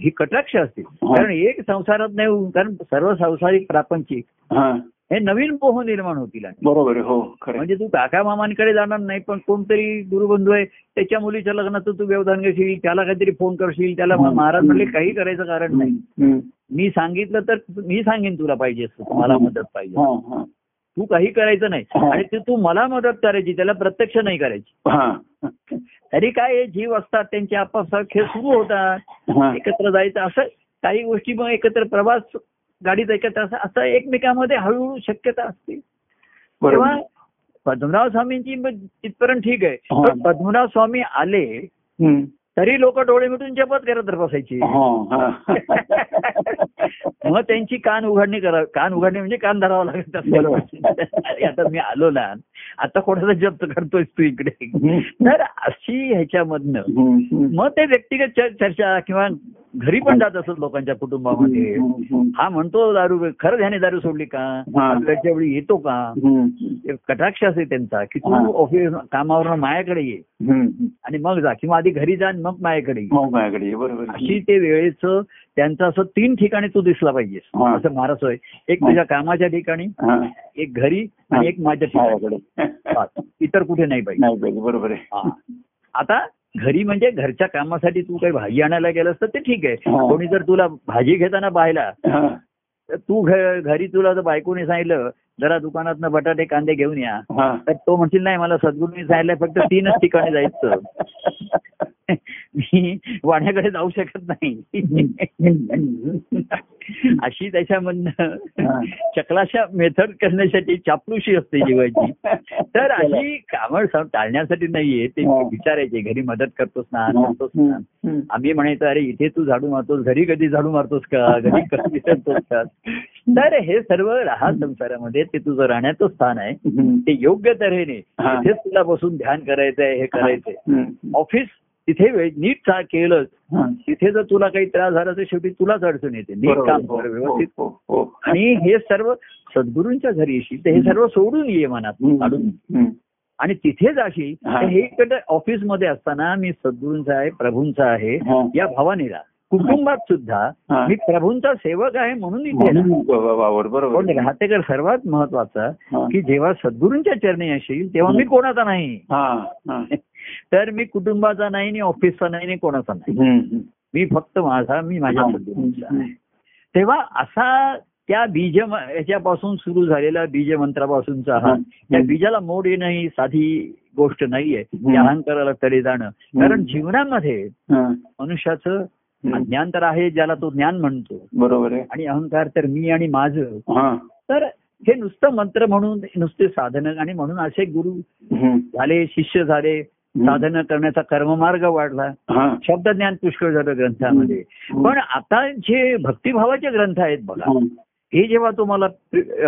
ही कटाक्ष असतील हा. कारण एक संसारात नाही कारण सर्व संसारिक प्रापंचिक हा. नवीन मोह निर्माण होतील बरोबर हो. म्हणजे तू काका मामांकडे जाणार नाही पण कोणतरी गुरुबंधू आहे त्याच्या मुलीच्या लग्नात तू व्यवधान घेशील त्याला काहीतरी फोन करशील त्याला महाराज म्हणले काही करायचं कारण नाही. मी सांगितलं तर मी सांगेन तुला पाहिजे असतं मला मदत पाहिजे. तू काही करायचं नाही. आणि ते तू मला मदत करायची त्याला प्रत्यक्ष नाही करायची. तरी काय जीव असतात त्यांचे आपापसात खेळ सुरू होतात. एकत्र जायचं असं काही गोष्टी मग एकत्र प्रवास गाडीत एकत्र असं असं एकमेकांमध्ये हळूहळू शक्यता असते बरोबर तेव्हा पद्मनाभ स्वामींची तिथपर्यंत ठीक आहे. पण पद्मनाभ स्वामी आले. तरी लोक डोळे मिटून जपत करत बसायची हा. हा. मग त्यांची कान उघडणी करा कान उघडणी म्हणजे कान धरावं लागत आता मी आलो ना आता कोणाचा जप्त करतोय तू इकडे. तर अशी ह्याच्यामधनं. मग ते व्यक्तिगत चर- चर्चा किंवा घरी पण जात असत लोकांच्या कुटुंबामध्ये. हा म्हणतो दारू खरं ह्याने दारू सोडली का. आपल्याच्या वेळी येतो का कटाक्ष असे त्यांचा की. तू ऑफिस कामावरून माझ्याकडे ये. आणि मग जा किंवा आधी घरी जा मग माझ्याकडे ये. अशी ते वेळेचं त्यांचं असं तीन ठिकाणी तू दिसला पाहिजेस हा. असं महाराज होय एक. तुझ्या कामाच्या ठिकाणी. एक घरी आणि एक माझ्या ठिकाणी. इतर कुठे नाही पाहिजे नाही पाहिजे बरोबर आहे. आता घरी म्हणजे घरच्या कामासाठी तू काही भाजी आणायला गेलास तर ते ठीक आहे. कोणी जर तुला भाजी घेताना पाहिला. तर तू घरी तुला जर बायकोने सांगितलं जरा दुकानात बटाटे कांदे घेऊन या. तर तो म्हणतील नाही मला सद्गुरूंनी सांगितलंय फक्त तीनच ठिकाणी जायचं मी वाण्याकडे जाऊ शकत नाही अशी त्याच्यामधनं. चकलाशा मेथड करण्यासाठी चापलुशी असते जीवाची तर अशी कामं टाळण्यासाठी नाहीये ते. विचारायचे घरी मदत करतोस ना. करतोस ना. आम्ही म्हणायचो अरे इथे तू झाडू मारतोस घरी कधी झाडू मारतोस का घरी कधी विसरतोस का तर हे सर्व राहा संसारामध्ये ते तुझं राहण्याचं स्थान आहे. ते योग्य तऱ्हेने. तिथेच तुला बसून ध्यान करायचंय हे करायचंय. ऑफिस तिथे नीट हा. तिथे जर तुला काही त्रास झाला तर शेवटी तुलाच अडचण येते नीट. काम हो, कर हो, व्यवस्थित हो. आणि हे सर्व सद्गुरूंच्या घरी येशील तर हे सर्व सोडून ये मनात. काढून. आणि तिथे जाशील हा. इकडे ऑफिसमध्ये असताना मी सद्गुरूंचा आहे प्रभूंचा आहे. या भावानेला कुटुंबात सुद्धा. मी प्रभूंचा सेवक आहे म्हणून इथे राहतेकर सर्वात महत्त्वाचा. की जेव्हा सद्गुरूंच्या चरणी येशील तेव्हा मी कोणाचा नाही. तर मी कुटुंबाचा नाही आणि ऑफिसचा नाही आणि कोणाचा नाही. मी फक्त माझा मी माझ्या तेव्हा असा त्या बीज याच्यापासून सुरू झालेला बीज मंत्रापासूनचा हा. त्या बीजाला मोड येणं ही साधी गोष्ट नाहीये अहंकाराला तरी जाणं कारण जीवनामध्ये. मनुष्याचं. अज्ञान तर आहे ज्याला तो ज्ञान म्हणतो बरोबर आहे आणि अहंकार तर मी आणि माझं. तर हे नुसतं मंत्र म्हणून नुसते साधन आणि म्हणून असे गुरु. झाले शिष्य झाले साधन करण्याचा कर्ममार्ग वाढला हा. शब्दज्ञान पुष्कळ झालं ग्रंथामध्ये. पण आता जे भक्तिभावाचे ग्रंथ आहेत बघा हा. जेव्हा तुम्हाला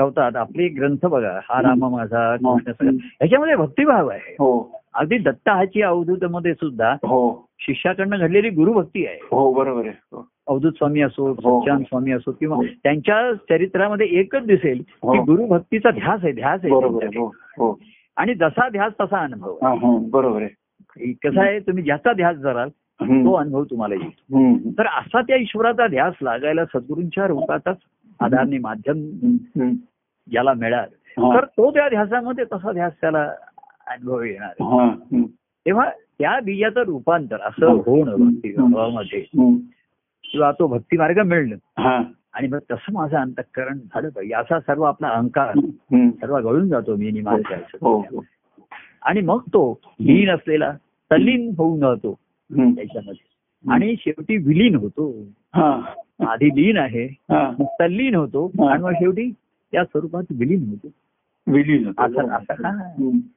होतात आपले ग्रंथ बघा हा राम माझा कृष्ण ह्याच्यामध्ये भक्तिभाव आहे हो अगदी दत्ताहाची अवधूत मध्ये सुद्धा हो शिष्याकडनं घडलेली गुरुभक्ती आहे हो बरोबर आहे हो. अवधूत स्वामी असो. सच्चान स्वामी असो किंवा. त्यांच्या चरित्रामध्ये एकच दिसेल. की गुरुभक्तीचा ध्यास आहे ध्यास आहे आणि जसा ध्यास तसा अनुभव बरोबर आहे कसं आहे तुम्ही ज्याचा ध्यास धराल हम्म. तो अनुभव तुम्हाला येईल. तर असा त्या ईश्वराचा ध्यास लागायला सद्गुरूंच्या रूपाचाच आधारने माध्यम. ज्याला मिळाल. तर तो त्या ध्यासामध्ये तसा ध्यास त्याला अनुभव येणार हा. तेव्हा त्या बीजाचं रूपांतर असं होणं भक्ती. किंवा तो भक्ती मार्ग मिळणं. आणि मग तसं माझं अंतःकरण झालं पाहिजे असा सर्व आपला अहंकार. सर्व गळून जातो मी निमान हो हो. आणि मग तो लीन असलेला तल्लीन होऊन जातो. त्याच्यामध्ये आणि शेवटी विलीन होतो हा. आधी लीन आहे हा. तल्लीन होतो हा. आणि मग शेवटी त्या स्वरूपात विलीन होतो विलीन होतो. असं असं हा.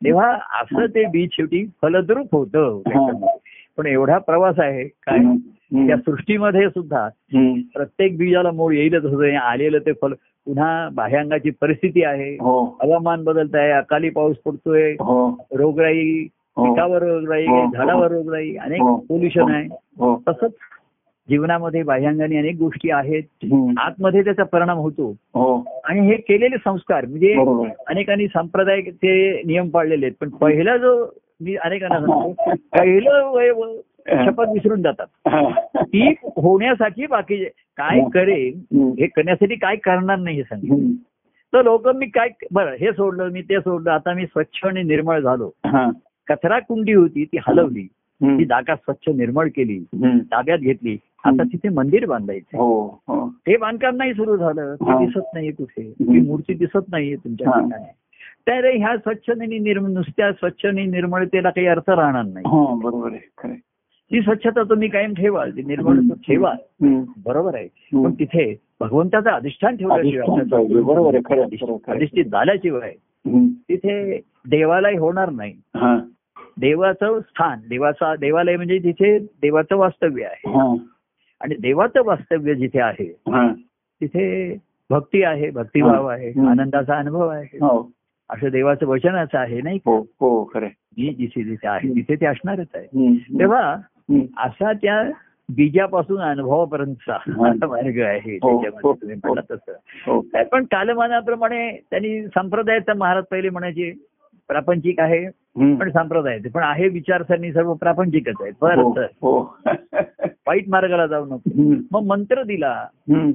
तेव्हा असं ते बीज शेवटी फलद्रूप होतं. पण एवढा प्रवास आहे काय. त्या सृष्टीमध्ये सुद्धा. प्रत्येक बीजाला मूळ येईलच होतं आलेलं ते फल पुन्हा बाह्यांगाची परिस्थिती आहे. हो. हवामान बदलत आहे अकाली पाऊस पडतोय हो. रोगराई हो. पिकावर रोगराई. झाडावर रोगराई अनेक. पोल्युशन आहे. तसंच जीवनामध्ये बाह्यांगाने अनेक गोष्टी आहेत. आतमध्ये त्याचा परिणाम होतो. हो. आणि हे केलेले संस्कार म्हणजे अनेकांनी सांप्रदायिक नियम पाळलेले आहेत. पण पहिला जो मी अनेकांना सांगतो पहिलं शपथ विसरून जातात. ती होण्यासाठी बाकी काय करेन. हे करण्यासाठी काय करणार नाही हे सांगितलं. तर लोक मी काय बरं हे सोडलं मी ते सोडलं आता मी स्वच्छ आणि निर्मळ झालो. कचरा कुंडी होती ती हलवली. ती जागा स्वच्छ निर्मळ केली. ताब्यात घेतली आता तिथे मंदिर बांधायचं हो हो ते बांधकाम नाही सुरू झालं ते. दिसत नाहीये कुठे ती मूर्ती दिसत नाहीये तुमच्या. ठिकाणी तर ह्या स्वच्छ आणि निर्मळ नुसत्या स्वच्छ आणि निर्मळतेला काही अर्थ राहणार नाही हो बरोबर आहे. ती स्वच्छता तुम्ही कायम ठेवाल ती निर्मळ ठेवा. बरोबर आहे. पण तिथे भगवंताचं अधिष्ठान पाहिजे. बरोबर आहे. अधिष्ठित झाल्याशिवाय. तिथे देवालय होणार नाही हा. देवाचं स्थान देवाचा देवालय म्हणजे तिथे देवाचं वास्तव्य आहे हा. आणि देवाचं वास्तव्य जिथे आहे. तिथे भक्ती आहे भक्तिभाव आहे. आनंदाचा अनुभव आहे हो असं देवाचं वचनाचं आहे नाही का? हो हो. मी जिथे जिथे आहे तिथे ते असणारच आहे. तेव्हा. असा त्या बीजापासून अनुभवापर्यंतचा. मार्ग आहे हो, त्याच्यामध्ये हो, तुम्ही हो. तसं हो काय पण कालमानाप्रमाणे त्यांनी संप्रदायाचा महाराज पहिले म्हणायचे प्रापंचिक आहे. पण संप्रदायाचे पण आहे विचारसरणी सर्व प्रापंचिकच आहेत बरं तर हो वाईट मार्गाला जाऊ नको. मग मंत्र दिला.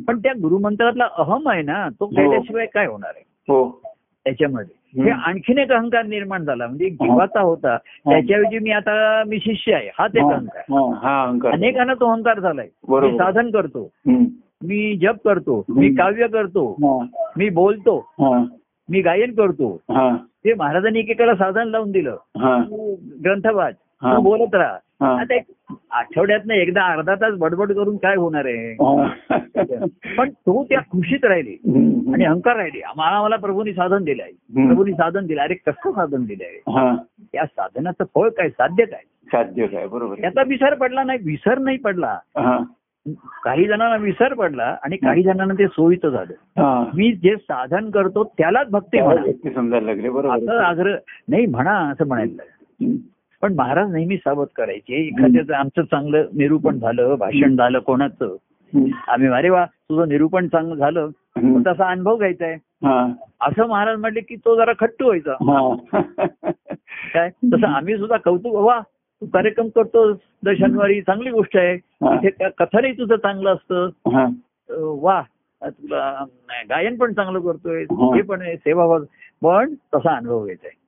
पण त्या गुरुमंत्रातला अहम आहे ना तो केल्याशिवाय काय होणार आहे त्याच्यामध्ये. हे आणखीन एक अहंकार निर्माण झाला. म्हणजे जीवाचा होता. त्याच्याऐवजी मी आता मी शिष्य आहे. हाच एक हा, अहंकार. अनेकांना तो अहंकार झालाय. मी साधन करतो. मी जप करतो. मी. काव्य करतो. मी बोलतो. मी गायन करतो. ते महाराजांनी एकेकाला साधन लावून दिलं. तू ग्रंथ वाच. तू बोलत राहा. आता एक आठवड्यातनं एकदा अर्धा तास बडबड करून काय होणार आहे? हा. पण तो त्या खुशीत राहिले. आणि अहंकार राहिले. आम्हाला मला प्रभूंनी साधन दिलं आहे. प्रभूंनी साधन दिलं. अरे कसं साधन दिलं आहे? हा. त्या साधनाचं फळ काय? साध्य काय? साध्य काय? बरोबर. त्याचा विसर पडला नाही. विसर नाही पडला. काही जणांना विसर पडला आणि काही जणांना ते सोयीचं झालं. मी जे साधन करतो त्यालाच भक्ती म्हणा. समजायला लागले. बरोबर. असं. आग्रह नाही म्हणा असं म्हणायला. पण महाराज नेहमी सावध करायचे. एखाद्याचं आमचं चांगलं निरूपण झालं भाषण झालं कोणाचं. आम्ही अरे वा तुझं निरूपण चांगलं झालं तसा अनुभव घ्यायचा आहे हा, असं महाराज म्हटले की तो जरा खट्टू व्हायचा. हा. काय? तसं आम्ही सुद्धा कौतुक वा तू कार्यक्रम करतो दर शनिवारी चांगली गोष्ट आहे. हा. क- कथनही तुझं चांगलं असतं. वा तुला गायन पण चांगलं करतोय हा. पण आहे, सेवाभाव पण. तसा अनुभव घ्यायचा आहे.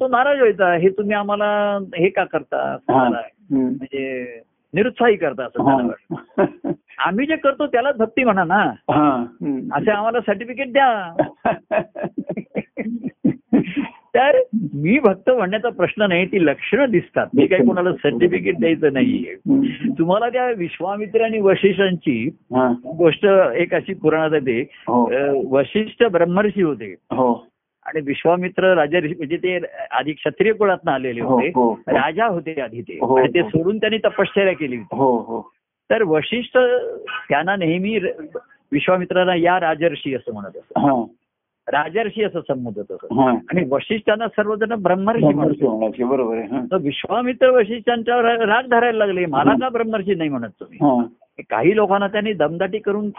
तो नाराज व्हायचा हे तुम्ही आम्हाला हे का करता. म्हणजे निरुत्साही करता असं त्याला. आम्ही जे करतो त्यालाच भक्ती म्हणा ना. असे आम्हाला सर्टिफिकेट द्या. तर मी भक्त म्हणण्याचा प्रश्न नाही ती लक्षणं दिसतात. मी काही कोणाला सर्टिफिकेट द्यायचं नाहीये. तुम्हाला त्या विश्वामित्र आणि वशिष्ठांची. गोष्ट एक अशी पुराणात येते. हो. वशिष्ठ ब्रह्मर्षी होते. हो. आणि विश्वामित्र राजा म्हणजे ते आधी क्षत्रिय कुळात आलेले हो, होते. हो. राजा होते आधी ते. हो, आणि ते हो. सोडून त्यांनी तपश्चर्या केली होती. हो हो. तर वशिष्ठ त्यांना नेहमी विश्वामित्रांना या राजर्षी असं म्हणत असत. हा. राजर्षी असं संबोधत असत. हा. आणि वशिष्ठांना सर्वजण ब्रह्मर्षी म्हणतो बरोबर हा. विश्वामित्र वशिष्ठांच्यावर राग धरायला लागले. मला का ब्रह्मर्षी नाही म्हणत तुम्ही? हा. काही लोकांना त्यांनी दमदाटी करून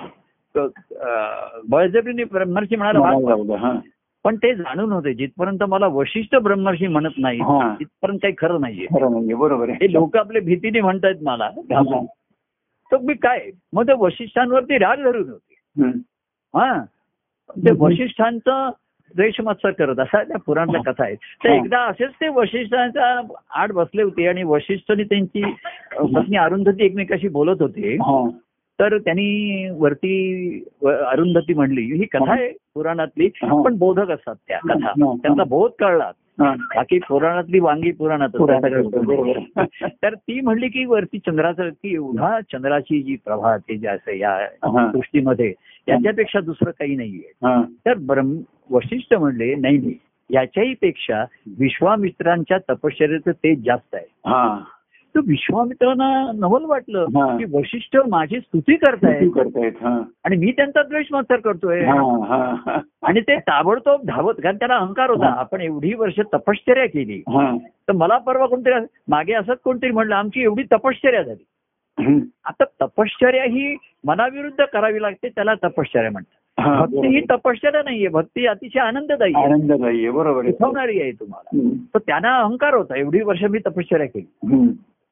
बळजबरीने ब्रह्मर्षी म्हणायला पण ते जाणून होते जिथपर्यंत मला वशिष्ठ ब्रह्मर्षी म्हणत नाही. तिथपर्यंत काही खरं नाहीये बरोबर हे लोक आपल्या भीतीने म्हणतायत मला. तर मी काय मग ते वशिष्ठांवरती राग धरून होते. हा ते वशिष्ठांचं द्वेषमत्सर करत असा त्या पुराणातल्या कथा आहेत तर. एकदा असेच ते वशिष्ठांच्या आड बसले होते आणि वशिष्ठ त्यांची पत्नी अरुंधती एकमेकाशी बोलत होते. तर त्यांनी वरती अरुंधती म्हणली ही कथा आहे पुराणातली. पण बोधक असतात त्या कथा. त्यांचा बोध कळला. बाकी पुराणातली वांगी पुराणात. तर ती म्हणली की वरती चंद्राचं की एवढा चंद्राची जी प्रभा ते जे असं या. सृष्टीमध्ये याच्यापेक्षा दुसरं काही नाहीये. तर ब्रह्म वशिष्ठ म्हणले नाही नाही याच्याही पेक्षा विश्वामित्रांच्या तपश्चर्याचं तेज जास्त आहे. तर विश्वामित्रांना नवल वाटलं. की वशिष्ठ माझी स्तुती करतायत हा. आणि मी त्यांचा द्वेष मत्सर करतोय हा, हा, हा. आणि ते ताबडतोब धावत कारण त्याला अहंकार होता. आपण एवढी वर्ष तपश्चर्या केली हा. तर मला परवा कोणतरी मागे असंच कोणतरी म्हणलं आमची एवढी तपश्चर्या झाली. आता तपश्चर्या ही मनाविरुद्ध करावी लागते त्याला तपश्चर्या म्हणतात भक्ती ही तपश्चर्या नाहीये भक्ती अतिशय आनंददायी आनंददायी बरोबर आहे तुम्हाला. तर त्यांना अहंकार होता एवढी वर्ष मी तपश्चर्या केली.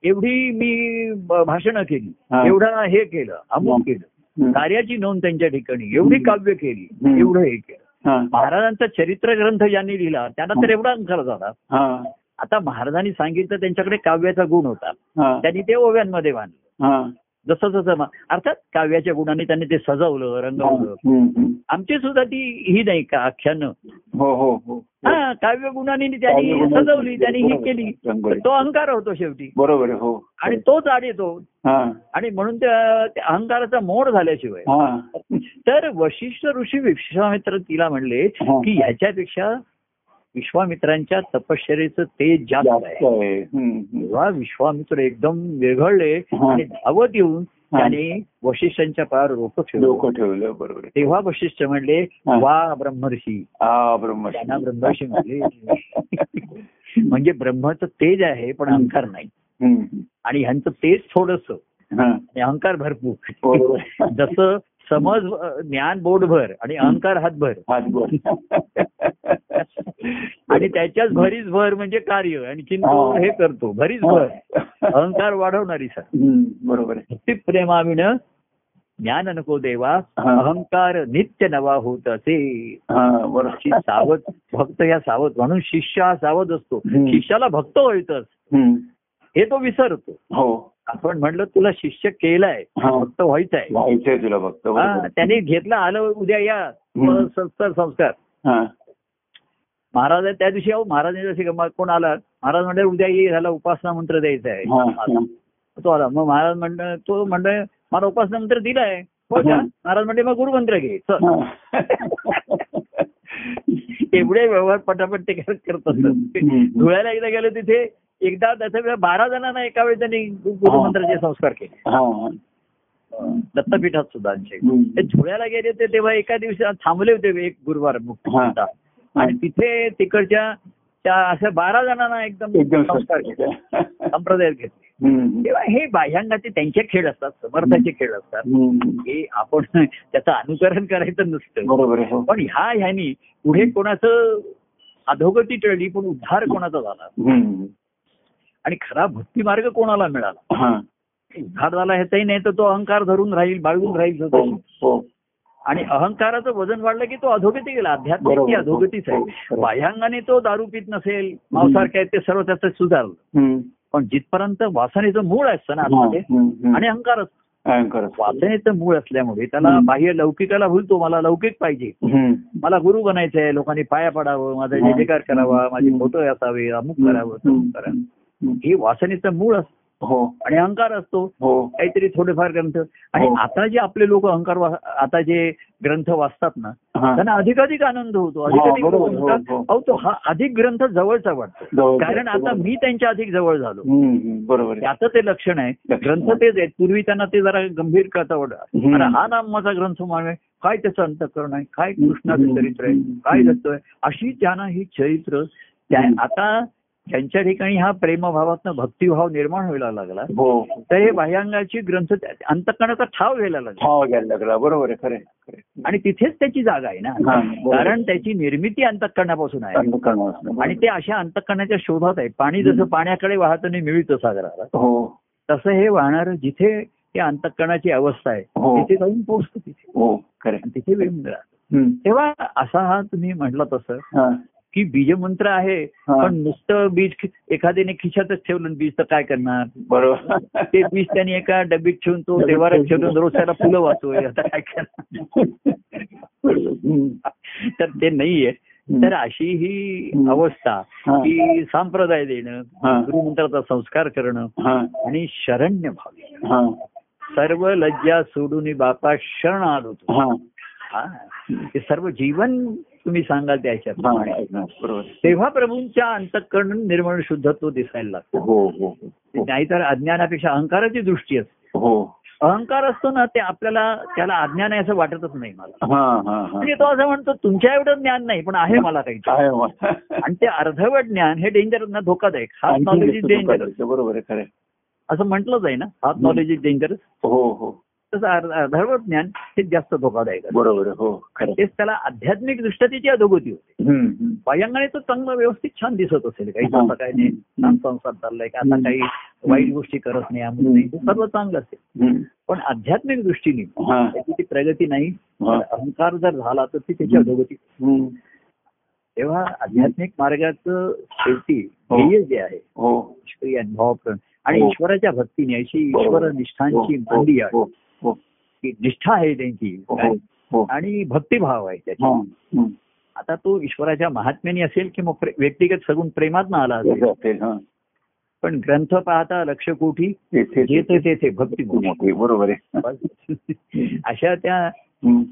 एवढी मी भाषणं केली. एवढं हे केलं अमुक. केलं. कार्याची नोंद त्यांच्या ठिकाणी एवढी. काव्य केली. एवढं हे केलं. महाराजांचा चरित्र ग्रंथ ज्यांनी लिहिला त्यांना तर एवढा अहंकार झाला. आता महाराजांनी सांगितलं त्यांच्याकडे काव्याचा गुण होता. त्यांनी ते ओव्यांमध्ये बांधलं हा. जसं जसं अर्थात काव्याच्या गुणाने त्यांनी ते सजवलं रंगवलं. आमची सुद्धा ती ही नाही का आख्यानं. हो हो हो. हा काव्य गुणाने त्यांनी सजवली त्यांनी ही. केली. तो अहंकार होतो शेवटी. बरोबर हो. आणि तोच आड येतो. हा. आणि म्हणून त्या अहंकाराचा मोड झाल्याशिवाय. हा. तर वशिष्ठ ऋषी विश्वामित्र तिला म्हणले. की ह्याच्यापेक्षा विश्वामित्रांच्या तपश्चर्याचं तेज जास्त आहे. तेव्हा विश्वामित्र एकदम वेगळले हा. आणि धावत येऊन. त्याने वशिष्ठांच्या पायावर रोप ठेवलं. ठेवलं बरोबर तेव्हा वशिष्ठ म्हणले. वा ब्रह्मर्षी. ब्रह्म त्यांना ब्रह्मर्षी म्हणले. म्हणजे ब्रह्माचं तेज आहे पण अहंकार नाही. आणि ह्यांचं तेज थोडस. अहंकार भरपूर. जसं समज ज्ञान बोटभर आणि अहंकार हातभर. आणि त्याच्याच भरीच भर म्हणजे कार्य. आणि हा. हे करतो भरीच भर. अहंकार वाढवणारी सर. बरोबर प्रेमाविण ज्ञान नको देवा हा. अहंकार नित्य नवा होत असे. हा सावध भक्त या सावध म्हणून शिष्य हा सावध असतो. शिष्याला भक्त व्हायचंच. हम्म. हे तो विसरतो हो आपण म्हणलं तुला शिष्य केलाय हा. भक्त व्हायचंय व्हायचंय तुला फक्त. त्याने घेतलं आलं उद्या या. संस्कार संस्कार. महाराज त्या दिवशी अहो महाराजांनी जशी गंमत कोण आला महाराज म्हणले उद्या ये ह्याला उपासना मंत्र द्यायचा आहे. तो आला मग महाराज म्हणलं तो म्हणलं मला उपासना मंत्र दिलाय हो. महाराज म्हणले मग गुरुमंत्र घे. एवढे व्यवहार पटापट ते करत असतात हम्म. धुळ्याला एकदा गेलो तिथे एकदा त्याच्या बारा जणांना एका वेळी त्यांनी गुरुमंत्राचे संस्कार केले. दत्तपीठात सुद्धा. ते धुळ्याला गेले होते तेव्हा एका दिवशी थांबले होते एक गुरुवार मुक्त. आणि तिथे तिकडच्या त्या अशा बारा जणांना एकदम संस्कार केले. संप्रदायात घेतले. तेव्हा हे बाह्यांगाचे त्यांचे खेळ असतात समर्थाचे खेळ असतात. हे आपण त्याचं अनुकरण करायचं नसतं. हो. पण ह्या ह्यानी पुढे कोणाचं अधोगती टळली पण उद्धार कोणाचा झाला. आणि खरा भक्ती मार्ग कोणाला मिळाला हा. उद्धार झाला ह्याचाही नाही तर तो अहंकार धरून राहील बाळगून राहील हो. हो. आणि अहंकाराचं वजन वाढलं की तो अधोगती गेला आध्यात्मिक. अधोगतीच आहे हो. बाह्यांगाने तो दारू पित नसेल मांसाहार काय ते सर्व त्याचं सुधारलं. पण जिथपर्यंत वासनेचं मूळ असतं ना. आतमध्ये. आणि अहंकार असतो. वासनेचं मूळ असल्यामुळे त्याला. बाह्य लौकिकाला भूलतो मला लौकिक पाहिजे. मला गुरु बनायचंय लोकांनी पाया पडावं माझा जय जयकार करावा माझे फोटो असावे अमुक करावं तमुक करावं. हे वासनेचं मूळ असतं हो आणि अहंकार असतो हो काहीतरी थोडेफार ग्रंथ आणि हो. आता जे आपले लोक अहंकार आता जे ग्रंथ वाचतात ना. त्यांना अधिकाधिक आनंद होतो हा, अधिकाधिक हो. अहो तो हा अधिक ग्रंथ जवळचा वाटतो कारण आता. मी त्यांच्या अधिक जवळ झालो. बरोबर. त्याचं ते लक्षण आहे ग्रंथ. तेच आहेत पूर्वी त्यांना ते जरा गंभीर कथा वाटत हा नामाचा ग्रंथ मानवे काय त्याचं अंतकरण आहे काय कृष्णाचं. चरित्र आहे. काय दत्त आहे अशी त्यांना ही चरित्र. आता त्यांच्या ठिकाणी हा प्रेमभावातनं भक्तिभाव निर्माण व्हायला लागला. हो. तर हे बाह्यांगाची ग्रंथ अंतकरणाचा ठाव घ्यायला लागला. ठाव घ्यायला लागला. बरोबर आहे खरे आणि तिथेच त्याची जागा आहे ना. कारण त्याची निर्मिती अंतकरणापासून आहे. आणि ते अशा अंतकरणाच्या शोधात आहे. पाणी जसं पाण्याकडे वाहत आणि मिळतं सागराला हो. तसं हे वाहणार जिथे त्या अंतकरणाची अवस्था आहे हो. तिथे जाऊन पोहोचतो तिथे. हो तिथे राहतो. हम्म. तेव्हा असा हा तुम्ही म्हटलं तसं. की बीजमंत्र आहे. पण नुसतं बीज एखाद्याने खिशातच ठेवलं बीज तर काय करणार बरोबर ते बीज त्याने एका डबीत ठेवून तो देवारात ठेवून रोज त्याला फुलं वाचतोय आता काय करणार. तर ते नाहीये. तर अशी ही. अवस्था. की संप्रदाय देणं. गुरुमंत्राचा संस्कार करणं. आणि शरण्य भावी. सर्व लज्जा सोडून बापा शरण आलो. हे सर्व जीवन तुम्ही सांगाल त्याच्यात हा. हा. तेव्हा प्रभूंच्या अंतकरण निर्मळ शुद्धत्व दिसायला लागतं. हो हो हो. नाहीतर अज्ञानापेक्षा अहंकाराची दृष्टी असते. हो. अहंकार असतो ना ते आपल्याला त्याला अज्ञान आहे असं वाटतच नाही मला. हा हा हा. म्हणजे तो असं म्हणतो तुमच्या एवढं ज्ञान नाही पण आहे मला काही? आणि ते अर्धवट ज्ञान हे डेंजर ना धोकादायक. हाफ आणखी नॉलेज इज धोकादायक. बरोबर आहे खरं. असं म्हटलंच आहे ना हाफ नॉलेज इज डेंजरस हो हो. तसं अर्ध- अर्धवट ज्ञान हे जास्त धोकादायक. बरोबर हो. तेच त्याला आध्यात्मिक दृष्ट्या त्याची अधोगती होते. बाह्यांगाने तो चांगलं व्यवस्थित छान दिसत असेल काही. असं काही नाही संसार चाललाय की आता काही वाईट गोष्टी करत नाही सर्व चांगलं असेल. पण आध्यात्मिक दृष्टीने. त्याची ती प्रगती नाही अहंकार जर झाला तर ती त्याची अधोगती. तेव्हा आध्यात्मिक मार्गाचं शेवटी हो. ध्येय जे आहे हो ईश्वरी आणि. ईश्वराच्या भक्तीने अशी. ईश्वर निष्ठांची मंडी आहे निष्ठा आहे त्यांची हो, काय? हो. आणि भक्तिभाव आहे त्याची हा. आता तो ईश्वराच्या महात्म्याने असेल किंवा प्रे- व्यक्तिगत सगुण प्रेमात आला असेल हा. पण ग्रंथ पाहता लक्ष कोठी तेथे- भक्ती बरोबर आहे अशा त्या.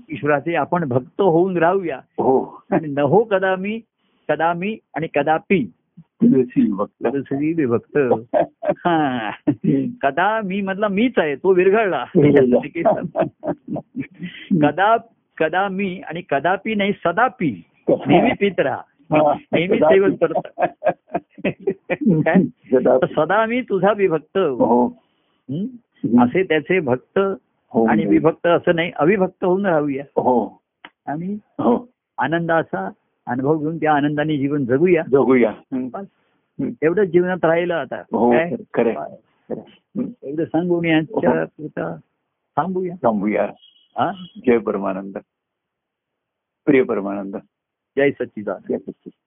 ईश्वराचे आपण भक्त होऊन राहूया हो आणि न हो कदा मी कदा मी आणि कदापि श्री विभक्त हा. कदा मी मधला मीच आहे तो विरघळला. कदा कदा मी आणि कदापि नाही सदापि नेहमी पित राहा. नेहमी सेवन करत सदा- मी तुझा विभक्त. हो? असे त्याचे भक्त हो. आणि विभक्त असं नाही अविभक्त होऊन राहूया. हो. आणि आनंदाचा अनुभव घेऊन त्या आनंदाने जीवन जगूया. जगूया. एवढंच जीवनात राहिलं आता. हो काय. एवढं सांगून यांच्या पुरता थांबूया. थांबूया. हा? जय परमानंद. प्रिय परमानंद. जय सच्चिदानंद. जय सच्चिदानंद.